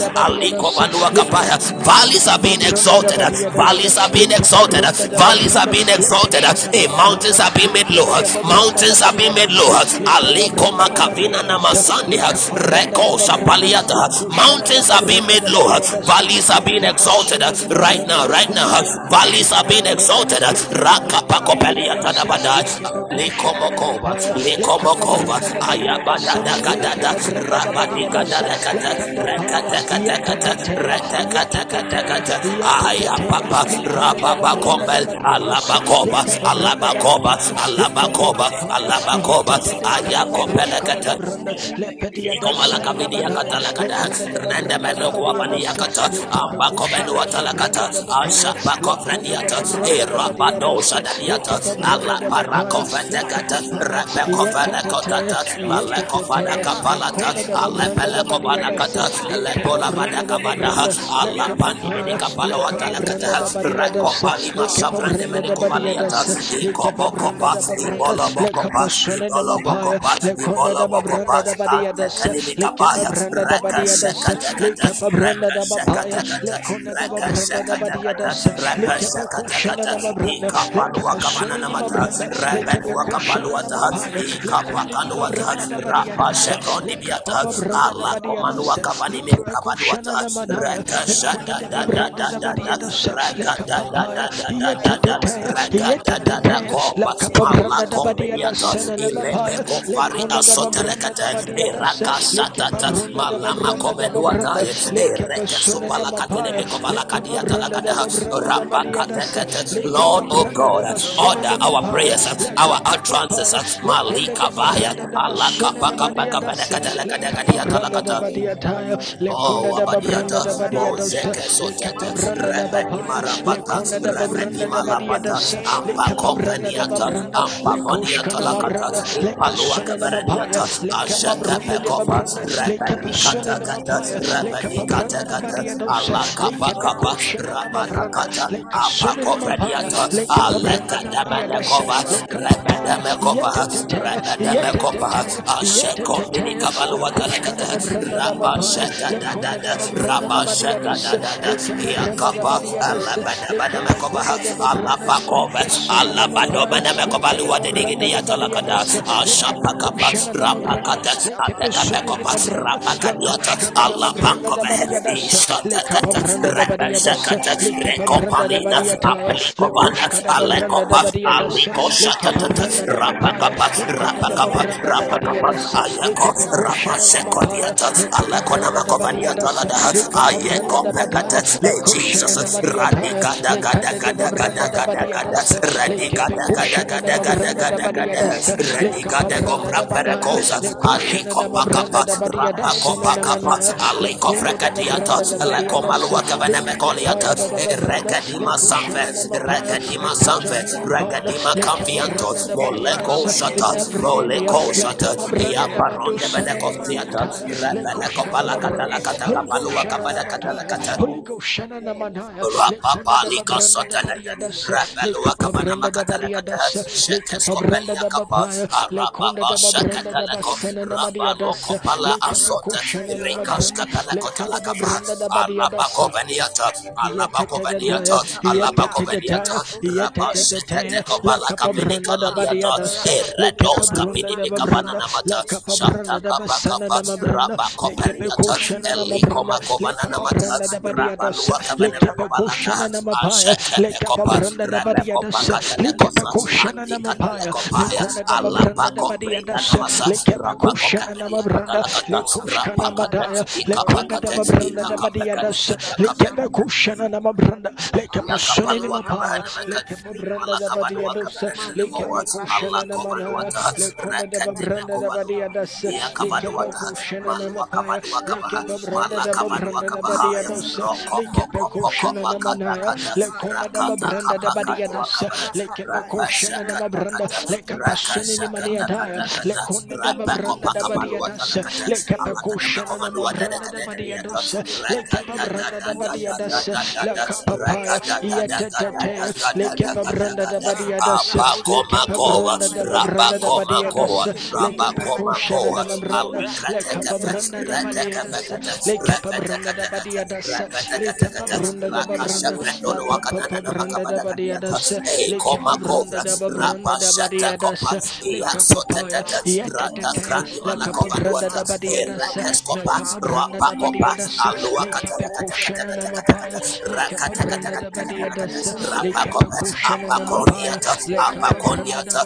Valleys are being exalted. Valleys are being exalted. Valleys are being exalted. Hey, mountains are being made low. Mountains are being made low. Aliko makavina namasania. Reko shapaliata. Mountains are being made low. Valleys are being exalted right now. Right now. Valleys are being exalted. Rakapakopeliata Dabada. Likomokova. Likomokova. Ayabada peleko Ala kapala. Reko masafrende meni kubaliata. Ikobo kopa. Ibolo bokopa. Ibolo bokopa. Ibolo bokopa. Atekani mikapaya. Reka sekatakata. Reka sekatakata. Reka sekatakata. Reka sekatakata. Ikapalua kamanana mata. Repelua kapalua taha. Ikapakaluwa taha. Rapa sekoni biata. Allah komanua kapani miru kapanua taha. Reka. Reka tatatata. Reka. Ilepe kofari asotelekate. Iraka satata. Malama komenua taha. Ireke supala katene mikobala kadiata lakadaha. Rapa katekete. Lord, oh God, order our prayers, our utterances. Malika Vaya, Alaka Paka. Oh, Rekopalina, Apelikobana, Alekopa, Aliko Jesus, Radika Rekadima Confianto, Moleko Shata, Moleko Shata, Ia Paronde Beneko Theatre, Rebeleko Palakatala Katala Palua Kabada Katala Kata. Rapapalika Sotelaya, Rebelua Kabana Makatala Kata, Shekes Copelia Kapa, Arapapa Shakatalako, Rabaloko Pala Asota, Rikas Kapala Kotala Kapa, Alabako Veniata, Alabako Veniata, Alabako Veniata, Rabasekete Kopala Kapini Kalaliata, Eredos Kapini Mikabana Namata, Shata Kapa Kapa, Rabako Peniata, Eliko Makovana Namata, Rabalua Kabene Mekobalaka, Ashekete Kopa, Rebeko Pakatelekosa, Antikatele Kopaya, Alabako Brenda Namasa, Rabako Kapini Katalakata, Rapakata, Ikapakata, Ikapakata, lekebe kushana na mabranda lekebe shoni ni mapaya lekebe branda da badia dosa lekebe kushana na manaya lekome da branda da badia dosa lekebe kushana na Malua mapaya Kabalua leke Kabaha, babranda da Malaka Balua babranda da badia Kabahaya, dosa leke Rokombo pe Kombo kushana Komba na manaya Katakata, lekona da Rakata babranda da badia Kapakatua dosa Kabaya, leke pe kushana na mabranda Rapashakatakata, leke pasuni ni mania daya Rakashakatakata, lekona da Rapako babranda da badia Pakabalua dosa Talakata, leke pe Arakadama kushana na Komalua mabranda da badia Dadakadakadiata, dosa leke branda da Manakovaluata, da badia dosa Erekeskopa, leke babranda da badia Rapakopa, dosa Alua leke pe kushana na Katakatakatakatakatakata, mapaya leke babranda da badia dosa Rakatakatakatakatakatakata, leke pe Rapakopa, kushana na mapaya Apakoniata, leke babranda da Apakoniata, babranda Abrakonia. leke pe bushana na manaya Moja, lete de Lokomokoja, babranda kabadia dosa Ikomokoja, leke pe Aldia kushana Barande, na mabranda Irata leke pe Shete branda Abaconiata, Abaconiata,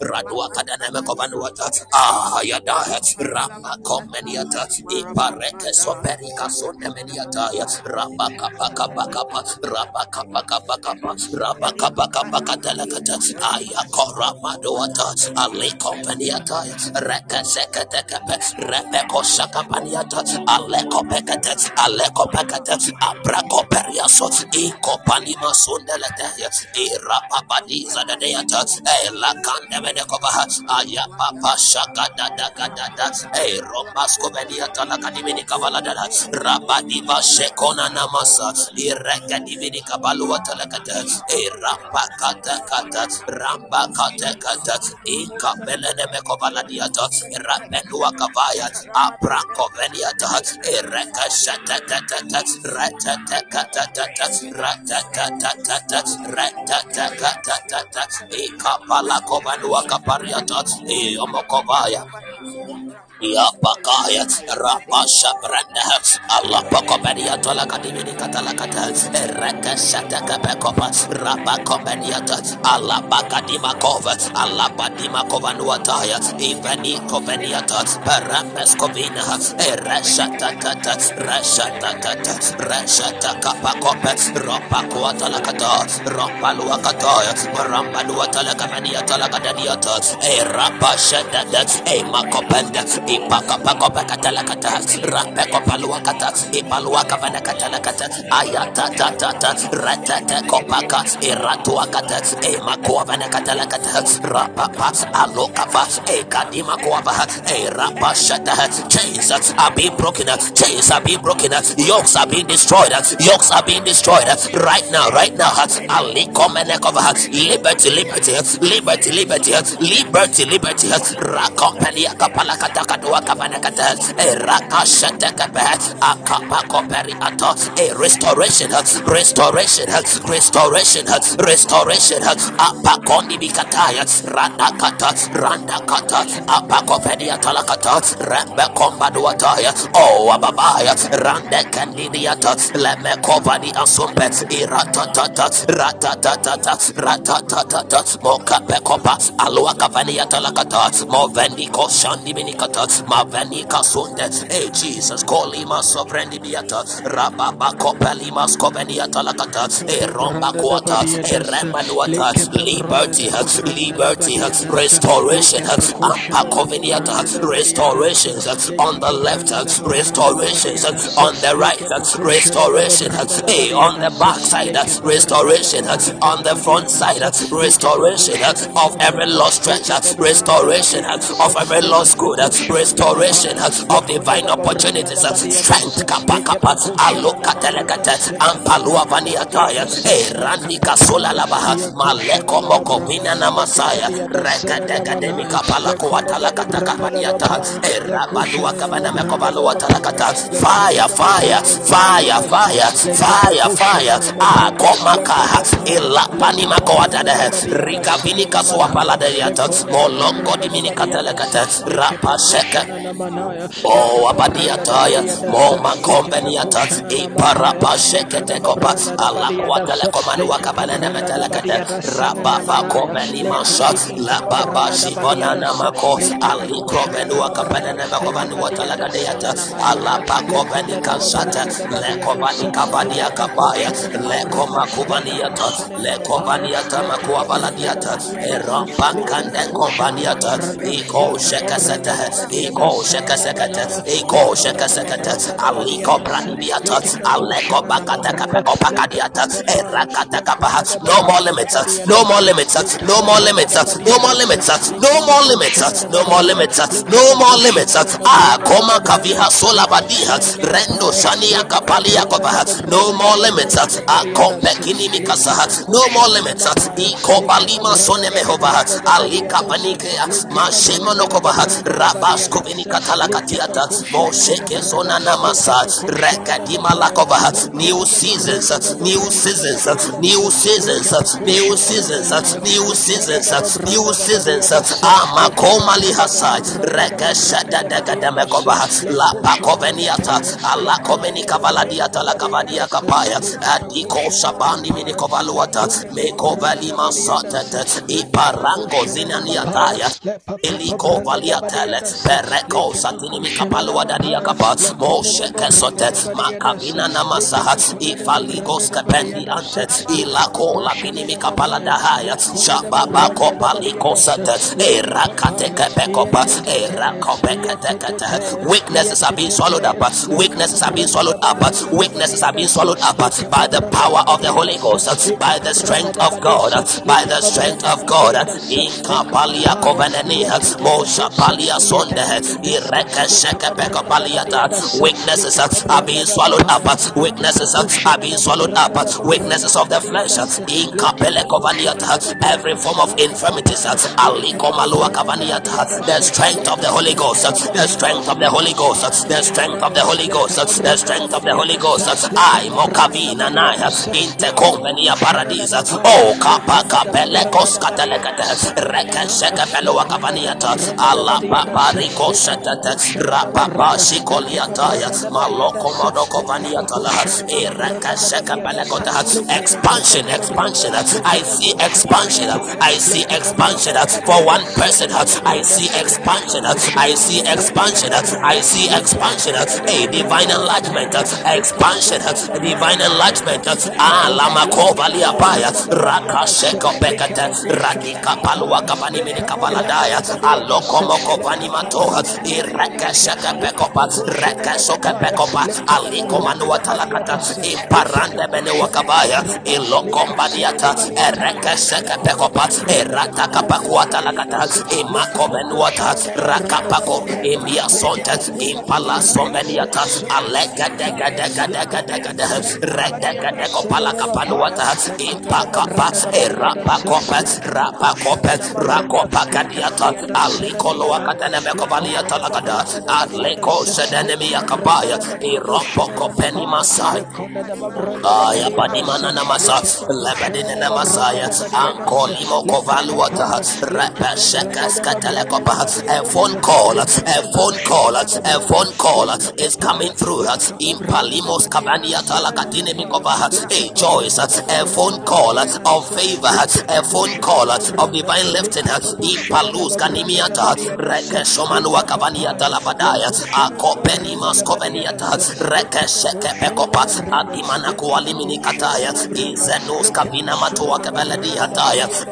radua kadaneme kovanuata ah yada rapa komeniata. Ipareke soperika sonemeniata rapa kapa kapa kapa. Rapa kapa kapa kapa. Rapa kapa kapa katala kata korama doata ale komeniata reke sekete kepe rebe kosa kapaniata. Ale kopekete. Ale kopekete. Abra koperiaso. Iko panima sondelete irapa paniza deata ela kandeme menekobaha aya papa shaka da da da da da. E romasko benia tala kavala da rabadi ba shekona namasa. Ireka divini kabalu tala kata. E rapa kata kata. Ramba kata kata. E kabele ne mekovala diata rapelua kavaya apra kovenia ta e reka shata kata rata kata kata rata kata kata rata kata kata e kabala kovanua Waka Pariata, eh, Omokovaya. Yapakaya Rapasha Branda Allah Pocopania Tolakadimini Catalacata Ereka Shataka Pecopa Rapa Copaniata Allah Bacadima Cova Allah Badima Covanuataya Ivani Coveniata Parames Covina Erashatakata Rashatakata Rashatakapacope Ropa Quatalacata Ropa Luacataya Ramba Luatalacamania Talacadaniata Erapa Shatata makopenda. Shadada Emakopenda Ipakapakopakatalakata Rapekopaluakata Ipaluakavanakatalakata Ayatatata Ratata Kopaka Iratuakata Emakuavanakatalakata Rapapa Alokava Ekadima Kuava Erapa Shada Chains are being broken Chains are being broken Yokes are being destroyed Yokes are being destroyed right now right now Ali Komenekova Liberty Liberty Liberty Liberty Liberty Liberty Radua Kavanakata, a Rakashatakabat, a Kapakoperiato, a restoration, restoration, restoration, restoration, Apakoni Bikataya, Randakata, Randakata, Apakopenia Talakata, Rambakombaduataya, O Ababaya, Randekandidiata, Lemekovani Asumpet, Iratata, Ratatata, Ratatata, Mokapekopa, Alua Kavania Talakata, Movendi Koshandi Minikata, Mavenika Sunde, hey Jesus, Kolima Soprendiata, Rababa Kopelima Scoveniata Lakata, Eromba Quata, Eremanuata, Liberty, Liberty, Restoration, Ampa Coveniata, Restorations on the left, restoration Restorations on the right, Restoration, hey, on the back side, Restoration. On the front side, Restoration of every lost treasure, Restoration of every lost good restoration of divine opportunities, strength, kapakapa, alokatelekate, ampaluavaniataya, erandika solalabaha, maleko moko vinana masaya, rekadekademika palakuatalakatakapaniata, erabaluakavanamekovanuatalakata, fire, fire, fire, fire, fire, fire, akomakaha, ilapanimakoatade, rikavinikasuapaladeata, molongodiminikatelekate, rapase paladeyata molongo dimini katelekete rapasheke Oh, abadiataya, moma oh, kombeniata, iparapa shekete kopa, ala kwatele komani wakabalene metelekete, rababa komeni masha, la baba shibona namako, ali krobeni wakabalene mekobani watalakadeata, ala pakobeni kansata, le kobani kabadia kabaya, le koma kubaniata, le kobaniata makuwa baladiata, erampa kande kombaniata, iko shekesete, iko shekasekata, eko shekasekata, aliko brandiata, aleko bakata kapeko pakadiata, erakata kapaha. No more limits, no more limits, no more limits, no more limits, no more limits, no more limits, no more limits. Ah, koma kaviha sola badiha, rendo shania kapalia kovaha. No more limits. Ah, kompekini mikasaha. No more limits. Iko balima sone mehova. Alika panikea, mashema nokovaha. Rabasko vini katala katiata mosheke zona namasa rekadima lakova new seasons new seasons new seasons new seasons new seasons new seasons amakoma lihasa rekeshada dagadamekova la pakoveniata ala komeni kavaladiata la kavadia kapaya adiko shabandi minikovaluata mekovali masatete iparango zinaniataya iliko valiatele pereko satini mikapalo wadadia kapa moshe kesote makavina na masaha ifaligos kependi ante ilako lakini mikapala dahaya shababa kopa likosate erakate kepekopa erakopekatekete weaknesses are being swallowed up. Weaknesses are being swallowed up. Weaknesses are being swallowed up by the power of the Holy Ghost by the strength of God by the strength of God. In kapalia kovenenia mosha palia sonde weaknesses are being swallowed up. Weaknesses are being swallowed up. Weaknesses of the flesh. Every form of infirmities. The strength of the Holy Ghost. The strength of the Holy Ghost. The strength of the Holy Ghost. The strength of the Holy Ghost. I mokavina naya. Inte convenia paradisa oh kapa kapele koskatelekete reke sheke pelo wakavaniata. Allah papa riko shetete rapapa shikoliataya maloko modoko vaniata la ireke sheke expansion expansion. I see expansion. I see expansion. For one person. I see expansion. I see expansion. I see expansion. A divine enlargement. Expansion. Divine enlargement. Ah lama kovalia paya raka sheko pekete radika palua kapani mini kapaladaya aloko moko matoha ireka shaka pekopa reka soka pekopa aliko manua talakata iparande bene wakabaya iloko mbadiata ereka shaka pekopa erata kapakua talakata imako benuata rakapako imia sonte impala sombeniata alega dega dega dega dega dega redega dega pala kapanuata impakapa erapakopa rapakopa rakopa kadiata talakada aleko sedenemi yakapaya iropoko peni masai. Aya padimana na masa lebedine na masaya ankoli moko valuata repeshekas katelekopa a phone call a phone call a phone call is coming through. Impalimos kabania talakatine mikova a choice a phone call of favor a phone call of divine lifting. Impalus kanimiata rekeshomanu wakavaniata labadaya akopeni maskoveniata rekesheke pekopa kataya kavina matua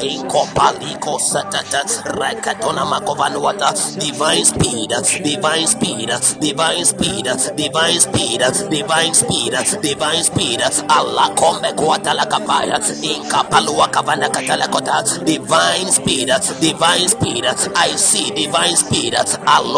inkopaliko setete reketona makovanuata divine speed divine speed divine speed divine speed divine speed divine speed. Alla kombe kuatala kapaya inkapalua kavana katalakota divine speed divine speed. I see divine speed. Aloka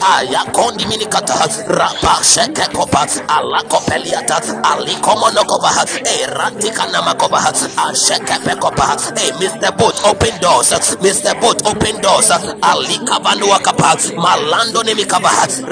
Ayakondi Minikata, Rapa Sheke Kopa, Alakopeliata, Alikomonokova, Eratika Namakova, Asheke Pekopa, Hey, Mr. Boat, open doors, Mr. Boat, open doors, Ali Kavanua Kapa, Malando Nimikaba,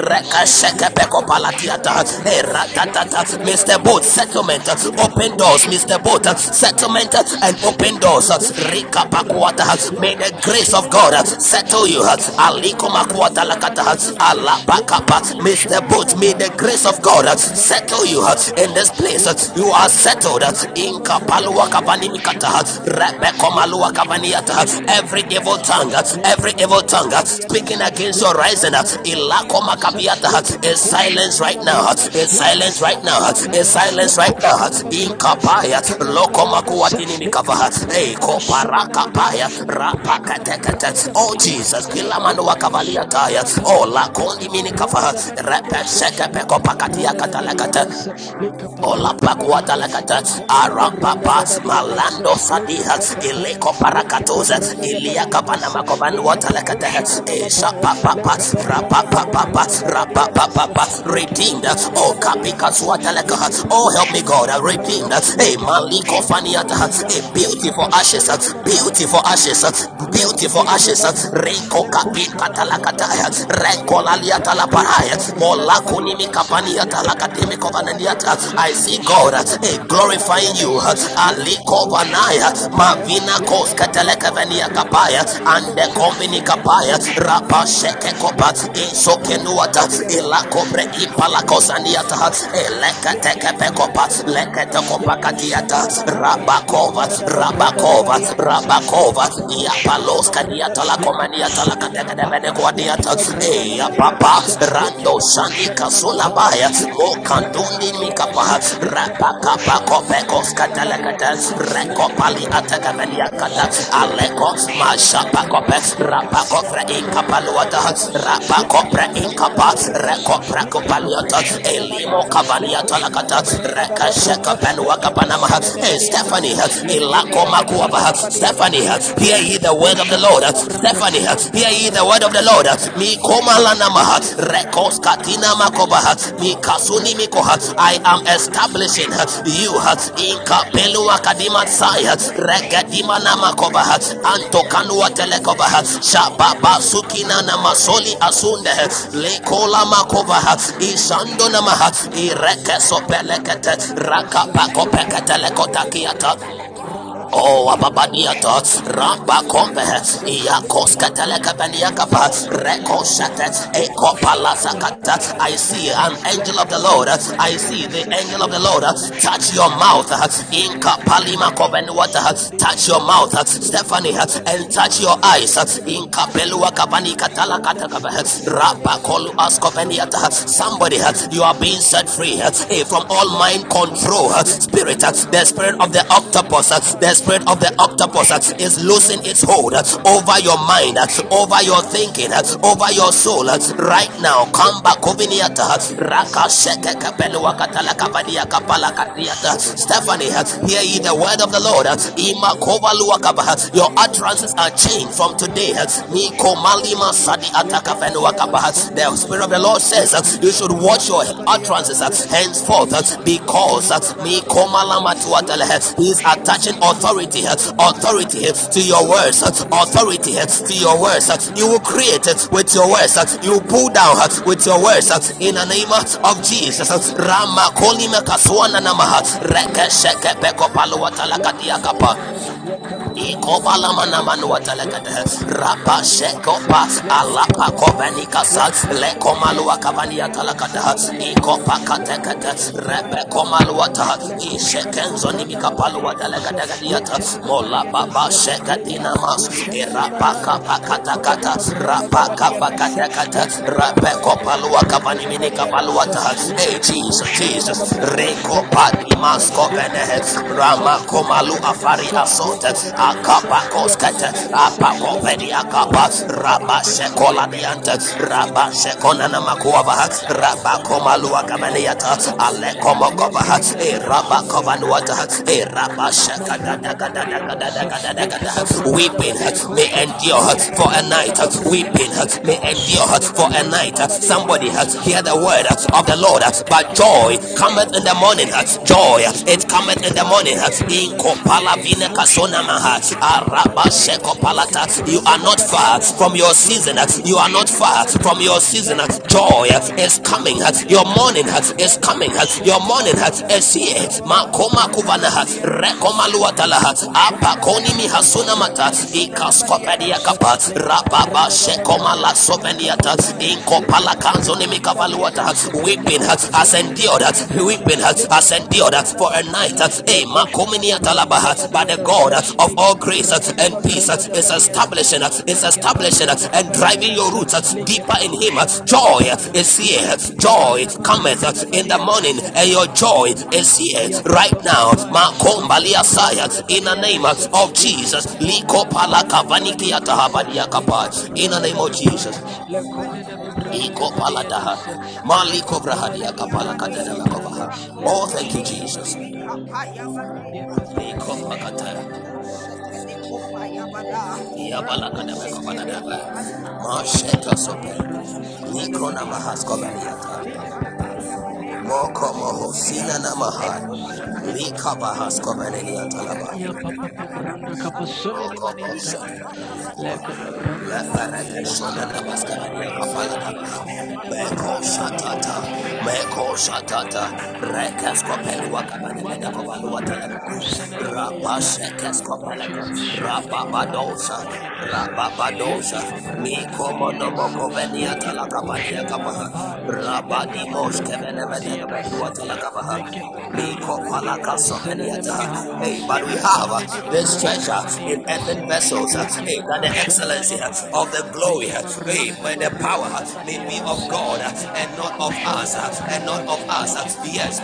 Reka Sheke Pekopa Latiata, Hey, Ratatata, Mr. Boat, settlement, open doors, Mr. Boat, settlement and open doors, Rika Pakuata, may the grace of God settle you, Aliko Makuata Lakata, Alabakapa, Mr. Boat, may the grace of God uh, settle you uh, in this place. Uh, you are settled in Kapalua Kabanimikata, Rebecca Malua Kabaniata, every evil tongue, every evil tongue speaking against your rising, Ilako Makabiata is silence right now, is silence right now, is silence right now. In Kapaya, Loko Makuatini Mikava, Eko Paraka Paya, Rapakatekata, oh Kilamanu Wakavaliataya, oh Lakondi Minikava, Repeseka Peko Pakatia Katalakata. Ola pakuata lakata arapapa malando sadiha ileko parakatoza ilia kapana makovani wata esha papa rapa papa rapa papa redeemed. Oh kapika swata laka oh help me God redeemed. Hey maliko faniata a beautiful ashes beautiful ashes beautiful ashes. Reko la paraya I see God uh, eh, glorifying you. Uh, aliko vanaya uh, mavina kos kateleka venia kapaya and the company kapaya rapa sheke kopa inso kenuata ilako bre ipala eleka teke pekopa leke tekopa katiata rabakova rabakova rabakova iapalos kaniata la komaniata la eh, rando shani kasula baya mo pekos katalakata reko pali atakamelia kata aleko mashapa kope rapako pre inkapaluata rapako pre inkapa reko elimo reka sheka Stephanie ilako makuaba Stephanie hear ye the word of the Lord Stephanie hear ye the word of the Lord mi koma lanama rekos katina makoba mi kasuni mikoha I am establishing you in Kapelu Akadima Saya Regadima Namakova Antokanua Telekova Shababa Sukina Namasoli Asunde Lekola Makova Ishando Namaha Ireke Sopelekete Oh, ababadiata, ramba kombe, iakos kataleka baniakapa, rekoshate, ekopalazakata. I see an angel of the Lord. I see the angel of the Lord touch your mouth. Inka palima kobenuata, touch your mouth, Stephanie, and touch your eyes. Inka pelua kabani katala katakaba, rapa kolu askopeniata. Somebody, you are being set free from all mind control. Spirit, the spirit of the octopus, the spirit of the octopus is losing its hold over your mind, over your thinking, over your soul. Right now, come back, Raka Sheke. Stephanie, hear ye the word of the Lord. Your utterances are changed from today. Malima Sadi. The spirit of the Lord says you should watch your utterances henceforth because Miko Malama Tuatale is attaching authority authority, authority to your words, authority to your words. You will create it with your words. You will pull down with your words. In the name of Jesus. Rama kolima kaswana namaha reke sheke peko paluwa talakadia kapa. Ikobala mana manu watalekata rapa shekopa alapa kovani kasa. Le komalu akavani atalakata ikopa katekata rebe komalu wata ishekenzo ni mikapalu watalekata gadiata mola baba shekatina mas irapa kapa kata kata rapa kapa kata kata rape kopalu akavani mini kapalu wata hey Jesus Jesus. Reko padi mas kovene rama komalu afari asota akapa koskata apako pedi akapa raba shekola dianta raba shekona na makuaba raba komalu akamaniata ale komo koba e raba kobanuata e raba shekada weeping may endure for a night weeping may endure for a night somebody has hear the word of the Lord but joy cometh in the morning joy it cometh in the morning you are not far from your season. You are not far from your season. Joy is coming. Your morning is coming. Your morning is here. Makoma kuvana rekoma apa koni mi hasuna mata ikaskopedia kapa rababa shekoma la soveniata inkopala kanzo ni mikavaluata weeping has endured weeping has endured for a night eh makomini atalabaha by the God of all grace and peace is establishing, is establishing and driving your roots deeper in Him. Joy is here. Joy cometh in the morning, and your joy is here right now. Makombalia saya in the name of Jesus. In the name of Jesus. Oh, thank you, Jesus. Masheta sope. Nikona mahaskobaniata. Moko moho sina na mahal. Lika bahaskobaniata laba. Ya papa branda kapasone Moko mani moho Leka branda La parade shona na maskabania kapala daba. Meko shatata. Meko shatata. Rekas kopelu wakabani meda kovalu watalaba. Rapa shekes kopeleka. Rapa badosa. Rapa badosa. Miko mono moko venia talakabania kapaha. Rapa di mos kevene vene vedu watalakabaha. Miko palaka soveniata. Hey, but we have uh, this treasure in earthen vessels. uh, Hey, that the excellency uh, of the glory. Uh, hey, the power uh, may be of God uh, and not of us. And not of us. Yes.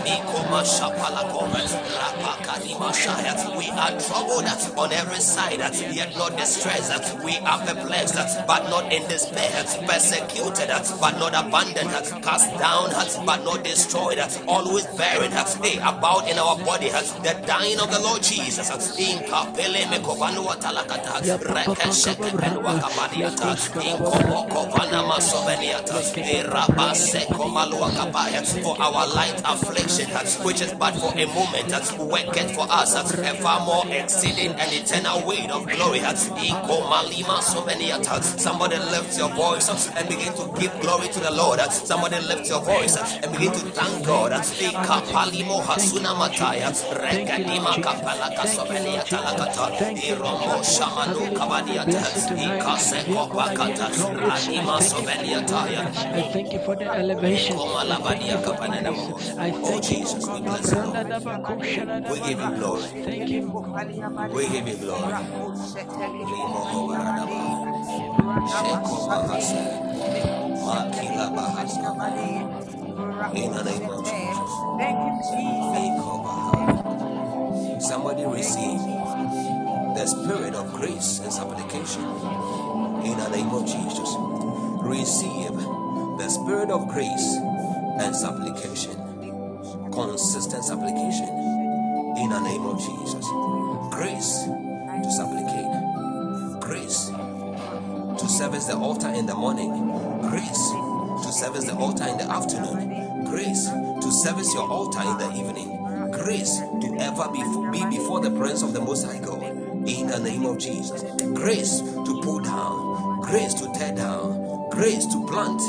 Rapakadimashaya. We are troubled on every side, yet not distressed. We are perplexed, but not in despair. Persecuted, but not abandoned. Cast down, but not destroyed. Uh, Always bearing uh, hey, about in our body uh, the dying of the Lord Jesus. uh, In kapele mekovanu watalakata. Rekesheke pelwa kabadiata. In komoko vana masoveniata. Eh, rabaseko malua kabaya. For our light affliction, uh, which is but for a moment, uh, worketh for us uh, a far more exceeding and eternal weight of glory. uh, Iko malima soveniata. Somebody lift your voice uh, and begin to give glory to the Lord. uh, Somebody lift your voice uh, and begin to thank God. uh, Ika palimo hasuna mataya. Rekadima kapalaka soveniata lakata. Iromo shamanu kabadiata. Ika seko bakata. Radima soveniataya. I thank you for the elevation. Koma labadia kapanena. I Oh thank you, Jesus, we bless you. We give you glory. Thank you. We give you glory. Limo hovaradaba. Sheko bahasa. Makila bahasa. In the name of Jesus. Iko baha. Somebody receive the spirit of grace and supplication. In the name of Jesus. Receive the spirit of grace and supplication. Consistent supplication. In the name of Jesus. Grace to supplicate. Grace to service the altar in the morning. Grace to service the altar in the afternoon. Grace to service your altar in the evening. Grace to ever be, be before the presence of the Most High God. In the name of Jesus. Grace to pull down. Grace to tear down. Grace to plant.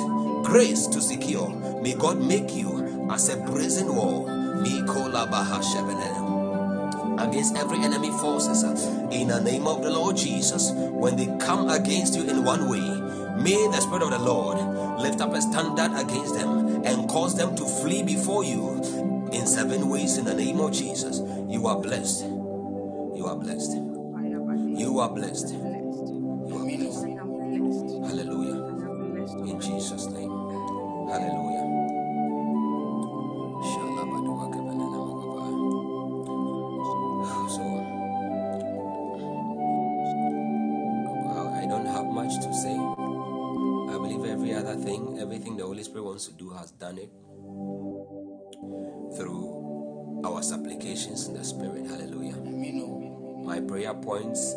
Grace to secure. May God make you as a brazen wall. Mikola Baha Shebenem against every enemy forces uh, in the name of the Lord Jesus. When they come against you in one way, may the Spirit of the Lord lift up a standard against them and cause them to flee before you in seven ways in the name of Jesus. You are blessed. You are blessed. You are blessed. You are blessed. Hallelujah. In Jesus' name. Hallelujah. Wants to do, has done it through our supplications in the Spirit. Hallelujah. My prayer points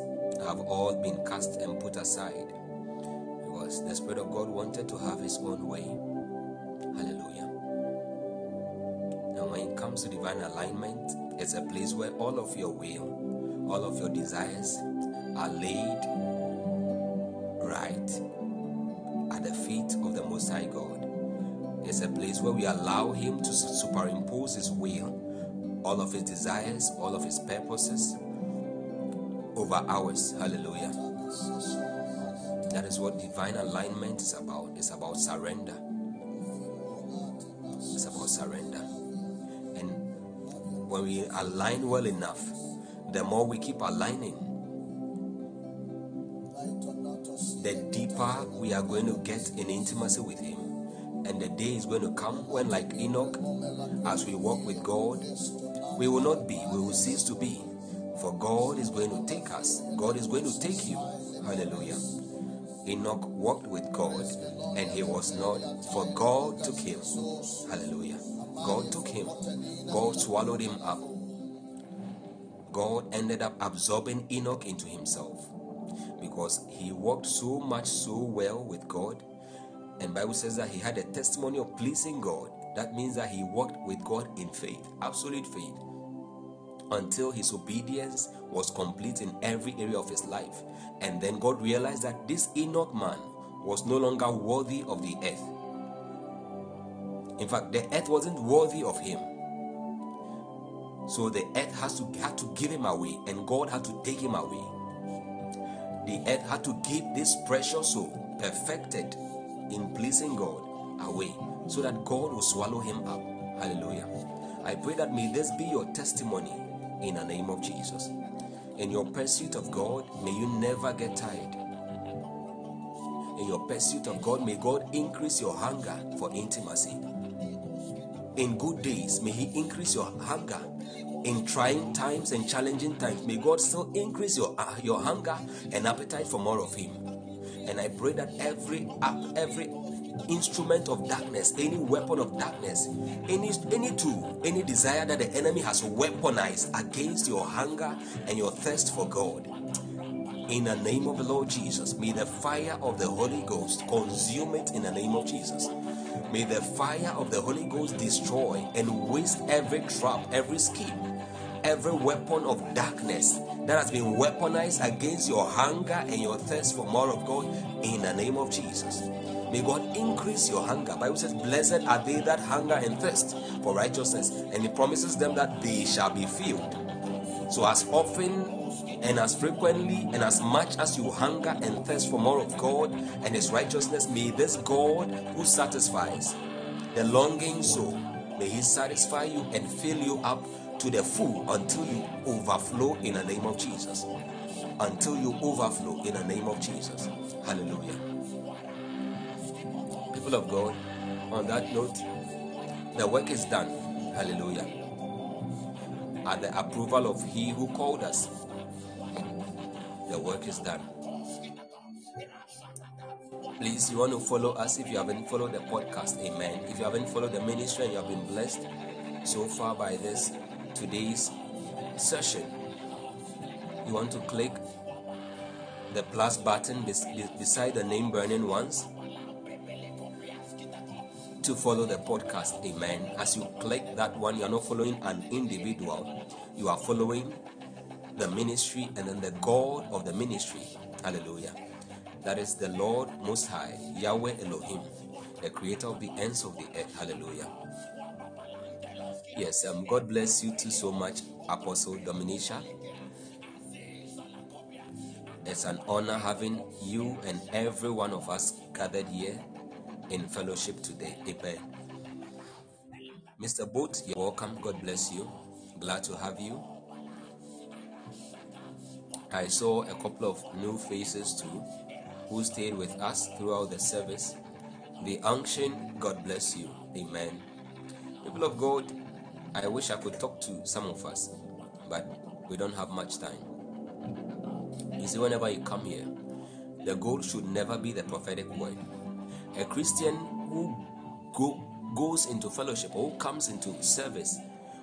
have all been cast and put aside because the Spirit of God wanted to have His own way. Hallelujah. And when it comes to divine alignment, it's a place where all of your will, all of your desires are laid right at the feet of the Most High God. It's a place where we allow Him to superimpose His will, all of His desires, all of His purposes over ours. Hallelujah. That is what divine alignment is about. It's about surrender. It's about surrender. And when we align well enough, the more we keep aligning, the deeper we are going to get in intimacy with Him. And the day is going to come when, like Enoch, as we walk with God, we will not be, we will cease to be. For God is going to take us, God is going to take you. Hallelujah. Enoch walked with God and he was not, for God took him. Hallelujah. God took him, God swallowed him up. God ended up absorbing Enoch into himself because he walked so much so well with God and bible says that he had a testimony of pleasing god. That means that he walked with god in faith absolute faith until his obedience was complete in every area of his life. And then god realized that this enoch man was no longer worthy of the earth. In fact the earth wasn't worthy of him. So the earth has to had to give him away and god had to take him away. The earth had to give this precious soul perfected in pleasing God away so that God will swallow him up. Hallelujah. I pray that may this be your testimony in the name of Jesus. In your pursuit of God, may you never get tired. In your pursuit of God, may God increase your hunger for intimacy. In good days, may He increase your hunger. In trying times and challenging times, may God still increase your, uh, your hunger and appetite for more of Him. And I pray that every every instrument of darkness, any weapon of darkness, any any tool, any desire that the enemy has weaponized against your hunger and your thirst for God. In the name of the Lord Jesus, may the fire of the Holy Ghost consume it in the name of Jesus. May the fire of the Holy Ghost destroy and waste every trap, every scheme, every weapon of darkness that has been weaponized against your hunger and your thirst for more of God in the name of Jesus. May God increase your hunger. Bible says, Blessed are they that hunger and thirst for righteousness, and He promises them that they shall be filled. So, as often and as frequently and as much as you hunger and thirst for more of God and His righteousness, may this God who satisfies the longing soul, may He satisfy you and fill you up to the full until you overflow in the name of Jesus. Until you overflow in the name of Jesus. Hallelujah. People of God, on that note, the work is done. Hallelujah. At the approval of He who called us, the work is done. Please, you want to follow us if you haven't followed the podcast. Amen. If you haven't followed the ministry and you have been blessed so far by this today's session, you want to click the plus button beside the name burning ones to follow the podcast. Amen. As you click that one, you're not following an individual, you are following the ministry and then the God of the ministry. Hallelujah. That is the Lord Most High, Yahweh Elohim, the creator of the ends of the earth. Hallelujah. Yes, um, God bless you too so much, Apostle Dominica. It's an honor having you and every one of us gathered here in fellowship today. Amen. Mr. Boat, you're welcome. God bless you. Glad to have you. I saw a couple of new faces too who stayed with us throughout the service. The unction, God bless you. Amen. People of God, I wish I could talk to some of us, but we don't have much time. You see, whenever you come here, the goal should never be the prophetic word. A Christian who go, goes into fellowship or who comes into service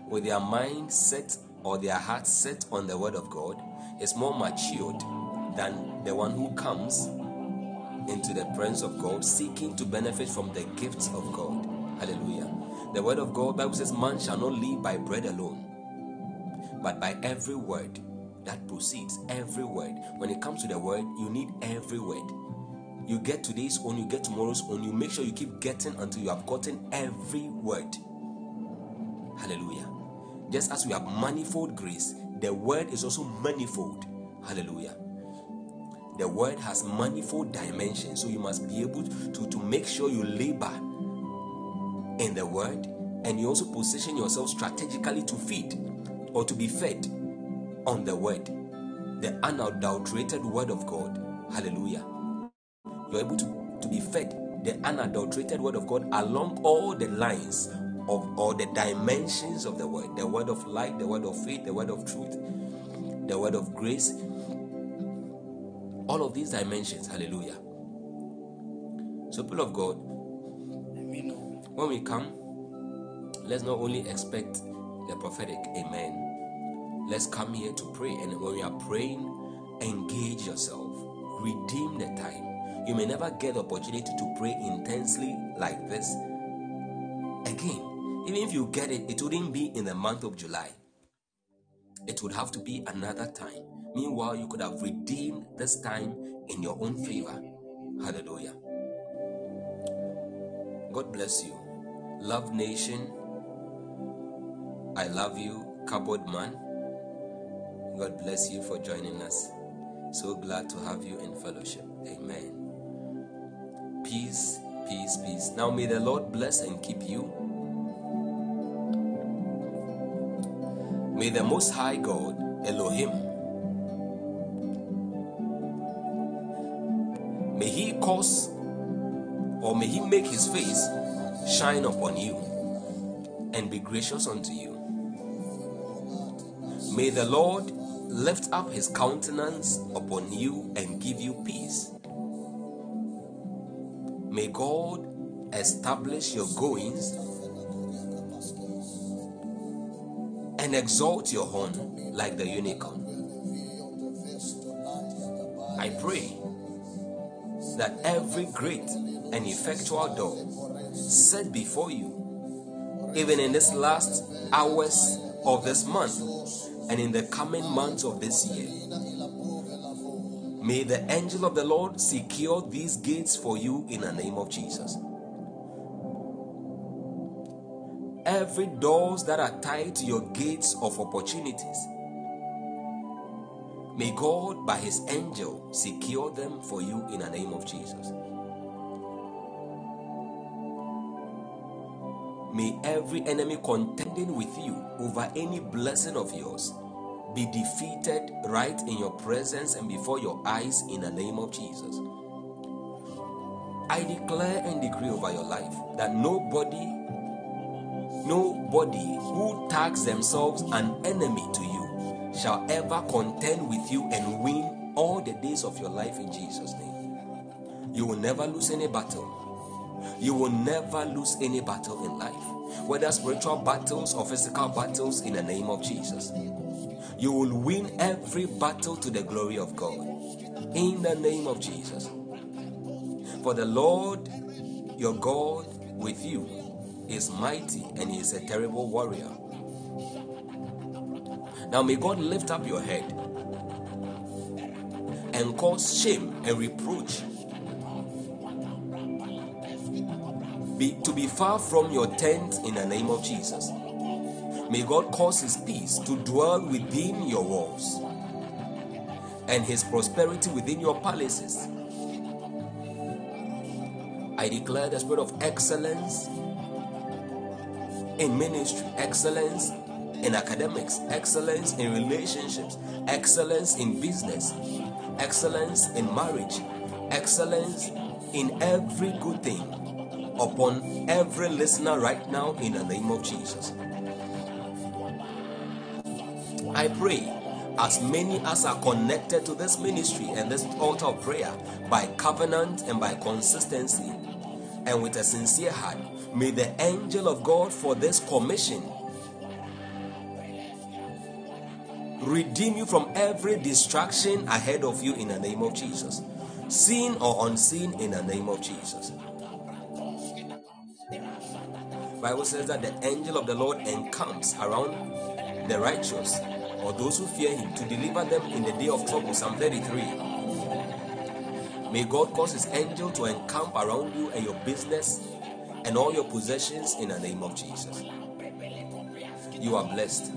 with their mind set or their heart set on the word of God is more matured than the one who comes into the presence of God seeking to benefit from the gifts of God. Hallelujah. The word of God, Bible says, man shall not live by bread alone, but by every word that proceeds. Every word. When it comes to the word, you need every word. You get today's own, you get tomorrow's own. You make sure you keep getting until you have gotten every word. Hallelujah. Just as we have manifold grace, the word is also manifold. Hallelujah. The word has manifold dimensions, so you must be able to, to make sure you labor in the word and you also position yourself strategically to feed or to be fed on the word, the unadulterated word of God. Hallelujah. You're able to, to be fed the unadulterated word of God along all the lines of all the dimensions of the word the word of light, the word of faith, the word of truth, the word of grace. All of these dimensions. Hallelujah. So, people of God, when we come, let's not only expect the prophetic, amen. Let's come here to pray. And when we are praying, engage yourself, redeem the time. You may never get the opportunity to pray intensely like this again. Even if you get it, it wouldn't be in the month of July, it would have to be another time. Meanwhile, you could have redeemed this time in your own favor. Hallelujah. God bless you. Love Nation. I love you, Cupboard Man. God bless you for joining us. So glad to have you in fellowship. Amen. Peace, peace, peace. Now may the Lord bless and keep you. May the Most High God, Elohim, may He cause or may He make His face shine upon you and be gracious unto you. May the Lord lift up His countenance upon you and give you peace. May God establish your goings and exalt your horn like the unicorn. I pray that every great and effectual door set before you, even in this last hours of this month and in the coming months of this year, may the angel of the Lord secure these gates for you in the name of Jesus. Every doors that are tied to your gates of opportunities, may God by his angel secure them for you in the name of Jesus. May every enemy contending with you over any blessing of yours be defeated right in your presence and before your eyes in the name of Jesus. I declare and decree over your life that nobody, nobody who tags themselves an enemy to you shall ever contend with you and win all the days of your life in Jesus' name. You will never lose any battle. You will never lose any battle in life, whether spiritual battles or physical battles, in the name of Jesus. You will win every battle to the glory of God, in the name of Jesus. For the Lord your God with you is mighty and he is a terrible warrior. Now may God lift up your head and cause shame and reproach be, to be far from your tent in the name of Jesus. May God cause his peace to dwell within your walls and his prosperity within your palaces. I declare the spirit of excellence in ministry, excellence in academics, excellence in relationships, excellence in business, excellence in marriage, excellence in every good thing upon every listener right now in the name of Jesus. I pray as many as are connected to this ministry and this altar of prayer by covenant and by consistency and with a sincere heart, may the angel of God for this commission redeem you from every distraction ahead of you in the name of Jesus, seen or unseen in the name of Jesus. Bible says that the angel of the Lord encamps around the righteous or those who fear him to deliver them in the day of trouble. Psalm 33. May God cause his angel to encamp around you and your business and all your possessions in the name of Jesus. You are blessed.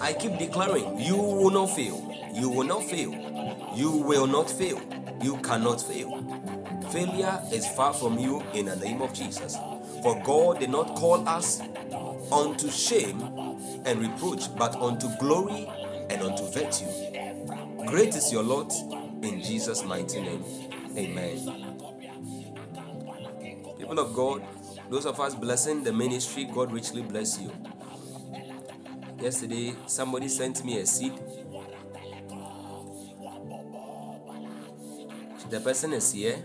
I keep declaring, you will not fail. You will not fail. You will not fail. You cannot fail. Failure is far from you in the name of Jesus. For God did not call us unto shame and reproach, but unto glory and unto virtue. Great is your lot in Jesus' mighty name. Amen. People of God, those of us blessing the ministry, God richly bless you. Yesterday, somebody sent me a seed. The person is here.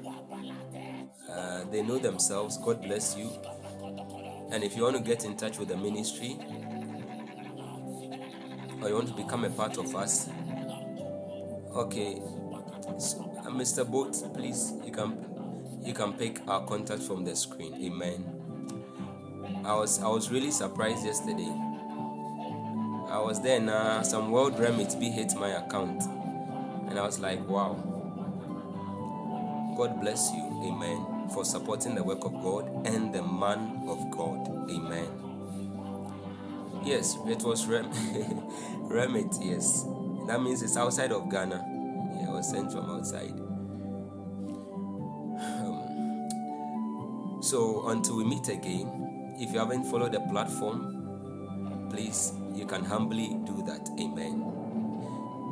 Uh, they know themselves. God bless you. And if you want to get in touch with the ministry, or you want to become a part of us, okay, so, uh, Mr. Boat, please you can you can pick our contact from the screen. Amen. I was I was really surprised yesterday. I was there now. Some WorldRemit be hit my account, and I was like, wow. God bless you. Amen. For supporting the work of God and the man of God. Amen. Yes, it was Rem- Remit, yes. That means it's outside of Ghana. Yeah, it was sent from outside. Um, so until we meet again, if you haven't followed the platform, please you can humbly do that. Amen.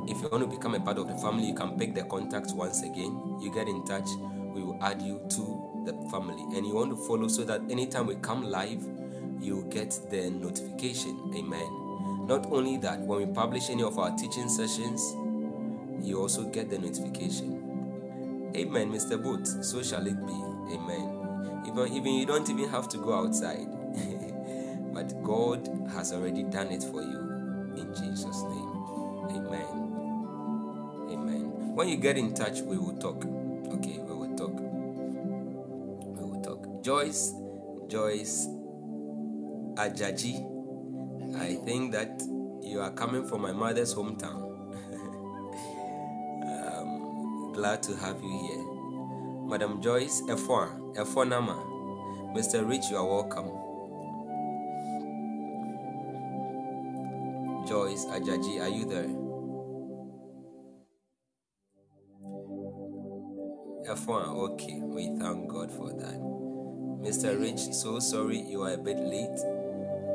If you want to become a part of the family, you can pick the contact once again. You get in touch, we will add you to the family. And you want to follow so that anytime we come live, you get the notification. Amen. Not only that, when we publish any of our teaching sessions, you also get the notification. Amen, Mr. Booth. So shall it be. Amen. Even, even you don't even have to go outside. but God has already done it for you in Jesus' name. Amen. Amen. When you get in touch, we will talk. Joyce, Joyce Ajaji, I think that you are coming from my mother's hometown. um, glad to have you here. Madam Joyce Efon, Efonama, Mr. Rich, you are welcome. Joyce Ajaji, are you there? F1, okay, we thank God for that. Mr. Rich, so sorry you are a bit late.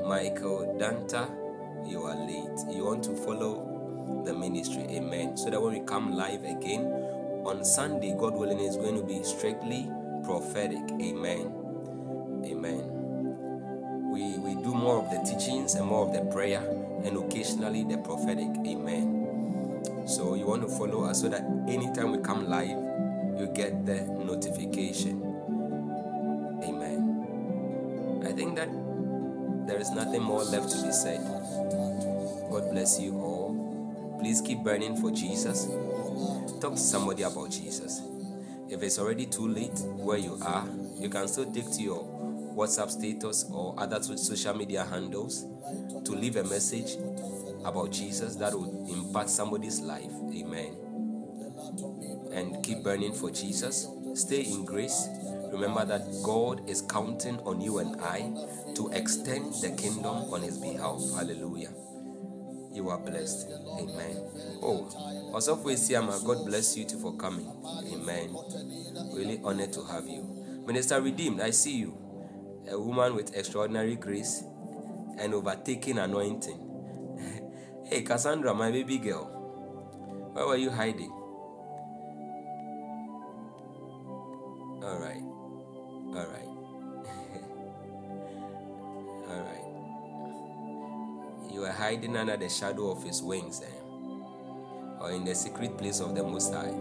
Michael Danta, you are late. You want to follow the ministry, amen. So that when we come live again on Sunday, God willing, is going to be strictly prophetic, amen. Amen. We, we do more of the teachings and more of the prayer and occasionally the prophetic, amen. So you want to follow us so that anytime we come live, you get the notification. Think that there is nothing more left to be said. God bless you all. Please keep burning for Jesus. Talk to somebody about Jesus. if it's already too late where you are, you can still take to your WhatsApp status or other so- social media handles to leave a message about Jesus that will impact somebody's life. Amen. And keep burning for Jesus. Stay in grace. Remember that God is counting on you and I to extend the kingdom on His behalf. Hallelujah. You are blessed. Amen. Oh, also for Isiama, God bless you too for coming. Amen. Really honored to have you. Minister Redeemed, I see you. A woman with extraordinary grace and overtaking anointing. hey, Cassandra, my baby girl. Where were you hiding? All right. All right. All right. You are hiding under the shadow of his wings, eh? or in the secret place of the Most High.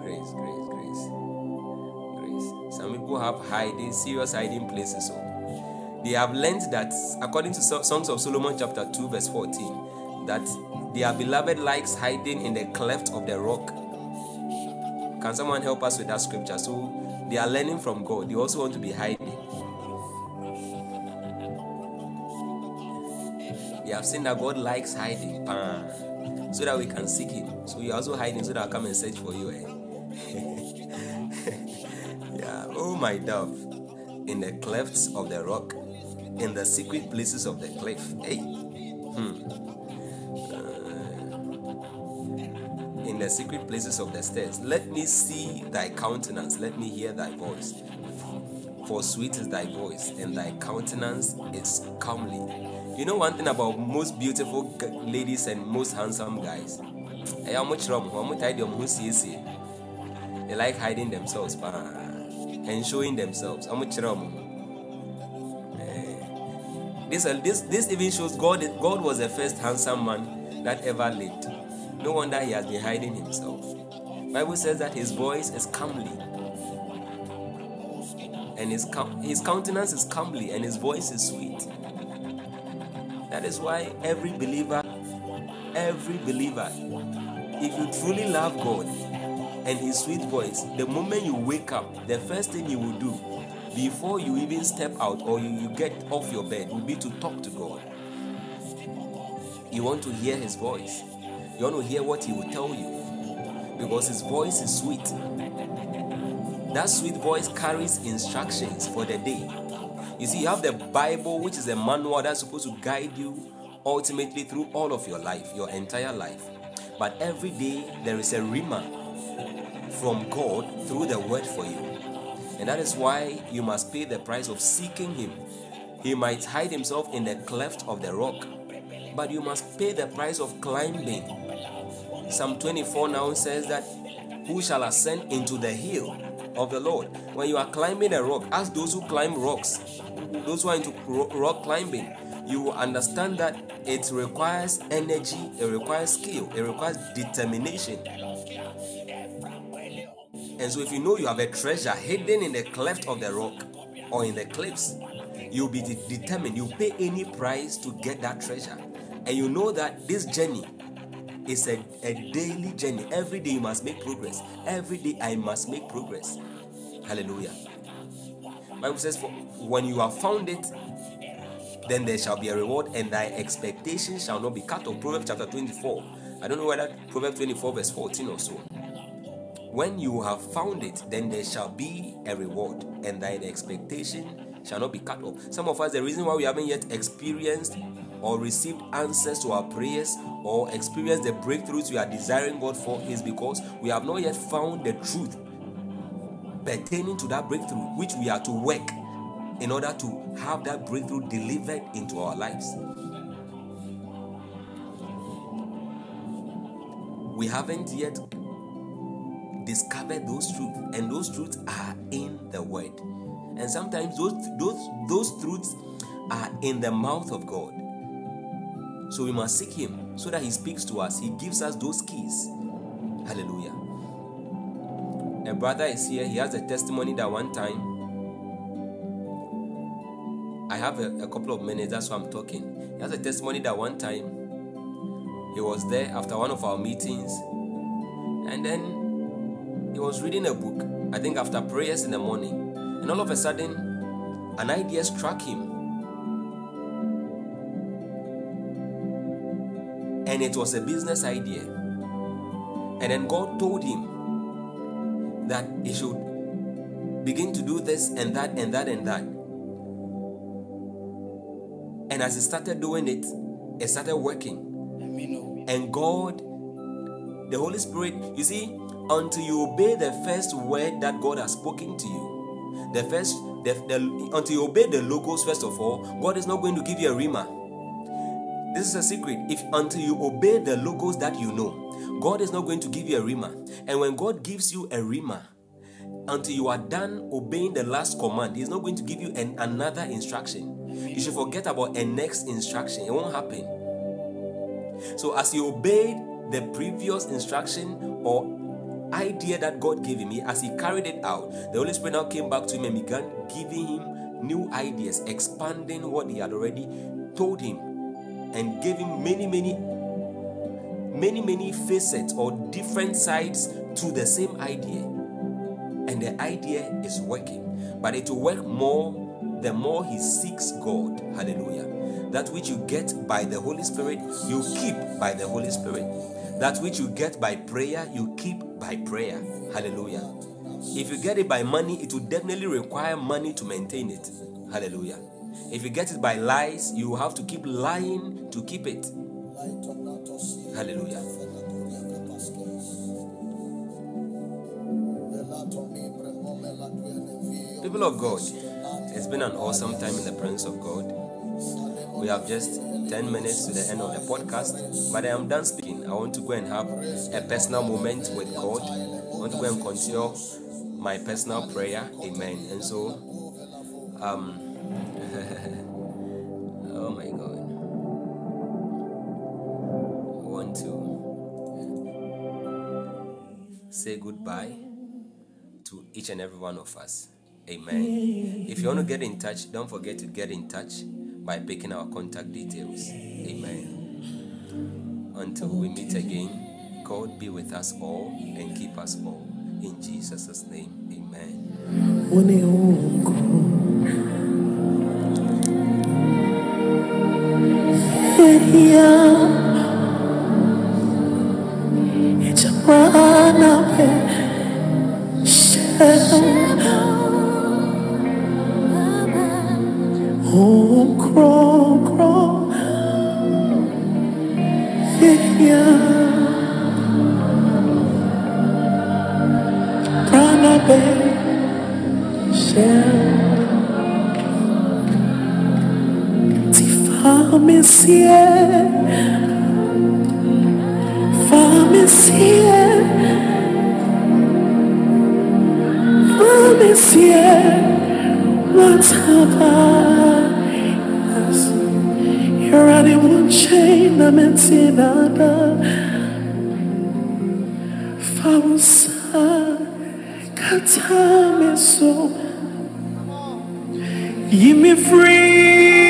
grace, grace, grace, grace. Some people have hiding, serious hiding places. So they have learned that, according to Songs of Solomon, chapter 2, verse 14, that their beloved likes hiding in the cleft of the rock. Can someone help us with that scripture? So they are learning from God. They also want to be hiding. We have seen that God likes hiding, pah, so that we can seek Him. So you're also hiding, so that I'll come and search for you. Eh? yeah. Oh my dove, in the clefts of the rock, in the secret places of the cliff. Hey. Hmm. The secret places of the stairs. Let me see thy countenance. Let me hear thy voice. For sweet is thy voice, and thy countenance is comely. You know one thing about most beautiful ladies and most handsome guys? Eh. They like hiding themselves pa, and showing themselves. Rum? This, uh, this, this even shows God, God was the first handsome man that ever lived. No wonder he has been hiding himself. Bible says that his voice is comely, and his his countenance is comely, and his voice is sweet. That is why every believer, every believer, if you truly love God and His sweet voice, the moment you wake up, the first thing you will do before you even step out or you, you get off your bed will be to talk to God. You want to hear His voice, you want to hear what He will tell you because His voice is sweet. That sweet voice carries instructions for the day. You see, you have the Bible, which is a manual that's supposed to guide you ultimately through all of your life, your entire life. But every day there is a rhema from God through the word for you. And that is why you must pay the price of seeking Him. He might hide Himself in the cleft of the rock, but you must pay the price of climbing. Psalm 24 now says that who shall ascend into the hill of the Lord? When you are climbing a rock, ask those who climb rocks, those who are into rock climbing, you will understand that it requires energy, it requires skill, it requires determination. And so, if you know you have a treasure hidden in the cleft of the rock or in the cliffs, you'll be de- determined. You pay any price to get that treasure. And you know that this journey is a, a daily journey. Every day you must make progress. Every day I must make progress. Hallelujah. Bible says, For when you have found it, then there shall be a reward, and thy expectation shall not be cut off. Proverbs chapter 24. I don't know whether Proverbs 24, verse 14 or so. When you have found it, then there shall be a reward, and thine expectation shall not be cut off. Some of us, the reason why we haven't yet experienced or received answers to our prayers or experienced the breakthroughs we are desiring God for is because we have not yet found the truth pertaining to that breakthrough, which we are to work in order to have that breakthrough delivered into our lives. We haven't yet discovered those truths, and those truths are in the Word. And sometimes those those those truths are in the mouth of God. So we must seek Him so that He speaks to us. He gives us those keys. Hallelujah. A brother is here. He has a testimony that one time. I have a, a couple of minutes. That's why I'm talking. He has a testimony that one time he was there after one of our meetings And then he was reading a book, I think after prayers in the morning. And all of a sudden, an idea struck him. And it was a business idea. And then God told him that he should begin to do this and that and that and that. And as he started doing it, it started working. And God, the Holy Spirit, you see, until you obey the first word that God has spoken to you, the first, the, the, until you obey the logos first of all, God is not going to give you a rhema. This is a secret. If until you obey the logos that you know, God is not going to give you a rhema. And when God gives you a rhema, until you are done obeying the last command, He's not going to give you an, another instruction. You should forget about a next instruction. It won't happen. So as he obeyed the previous instruction or idea that God gave him, as he carried it out, the Holy Spirit now came back to him and began giving him new ideas, expanding what he had already told him, and him many, many, many, many facets or different sides to the same idea. And the idea is working, but it will work more the more he seeks God. Hallelujah. That which you get by the Holy Spirit, you keep by the Holy Spirit. That which you get by prayer, you keep by prayer. Hallelujah. If you get it by money, it will definitely require money to maintain it. Hallelujah. If you get it by lies, you have to keep lying to keep it. Hallelujah. People of God, it's been an awesome time in the presence of God. We have just 10 minutes to the end of the podcast, but I am done speaking. I want to go and have a personal moment with God. I want to go and continue my personal prayer. Amen. And so, um, oh my God. Want to say goodbye to each and every one of us. Amen. If you want to get in touch, don't forget to get in touch by picking our contact details. Amen. Until we meet again, God be with us all and keep us all. In Jesus' name, amen. Oh, crawl, crawl, yeah. Fame sie, fame sie, whatever. You're running one chain, I'm in Tinada. Fausa, katame so. Give me free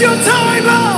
your time,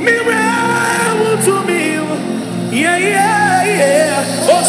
Mirror to me. Yeah, yeah, yeah. Oh,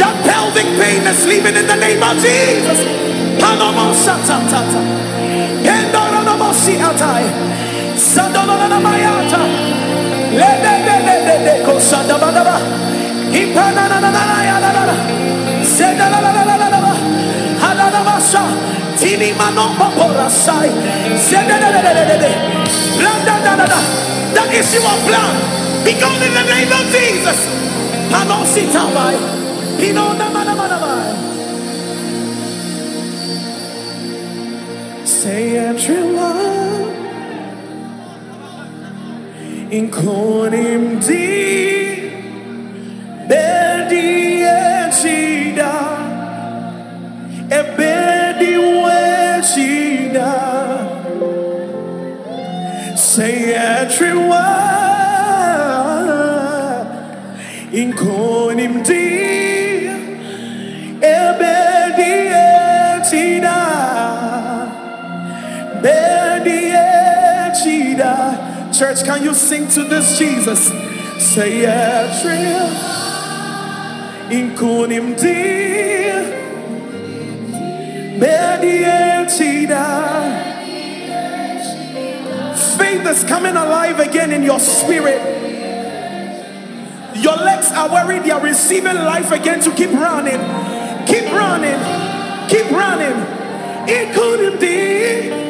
That pelvic pain is leaving in the name of Jesus. Sandalana Mayata. That is your plan. Because in the name of Jesus, I don't sit down by. Say every line in Konim di Bedi Echida Ebedi Wechida. Say everyone in Konim di Church, can you sing to this Jesus? Say yeah, in kunim di Faith is coming alive again in your spirit. Your legs are worried they are receiving life again to keep running. Keep running. Keep running. In kunim di.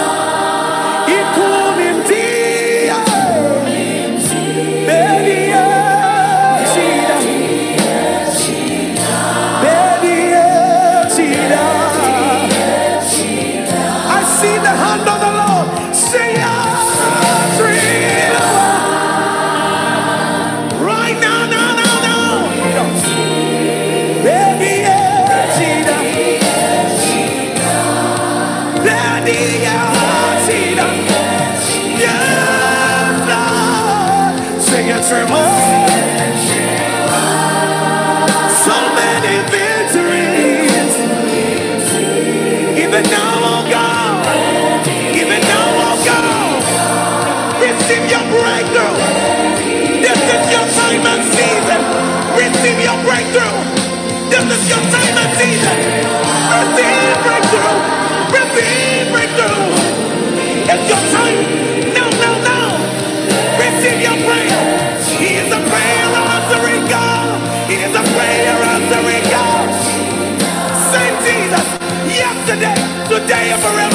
forever.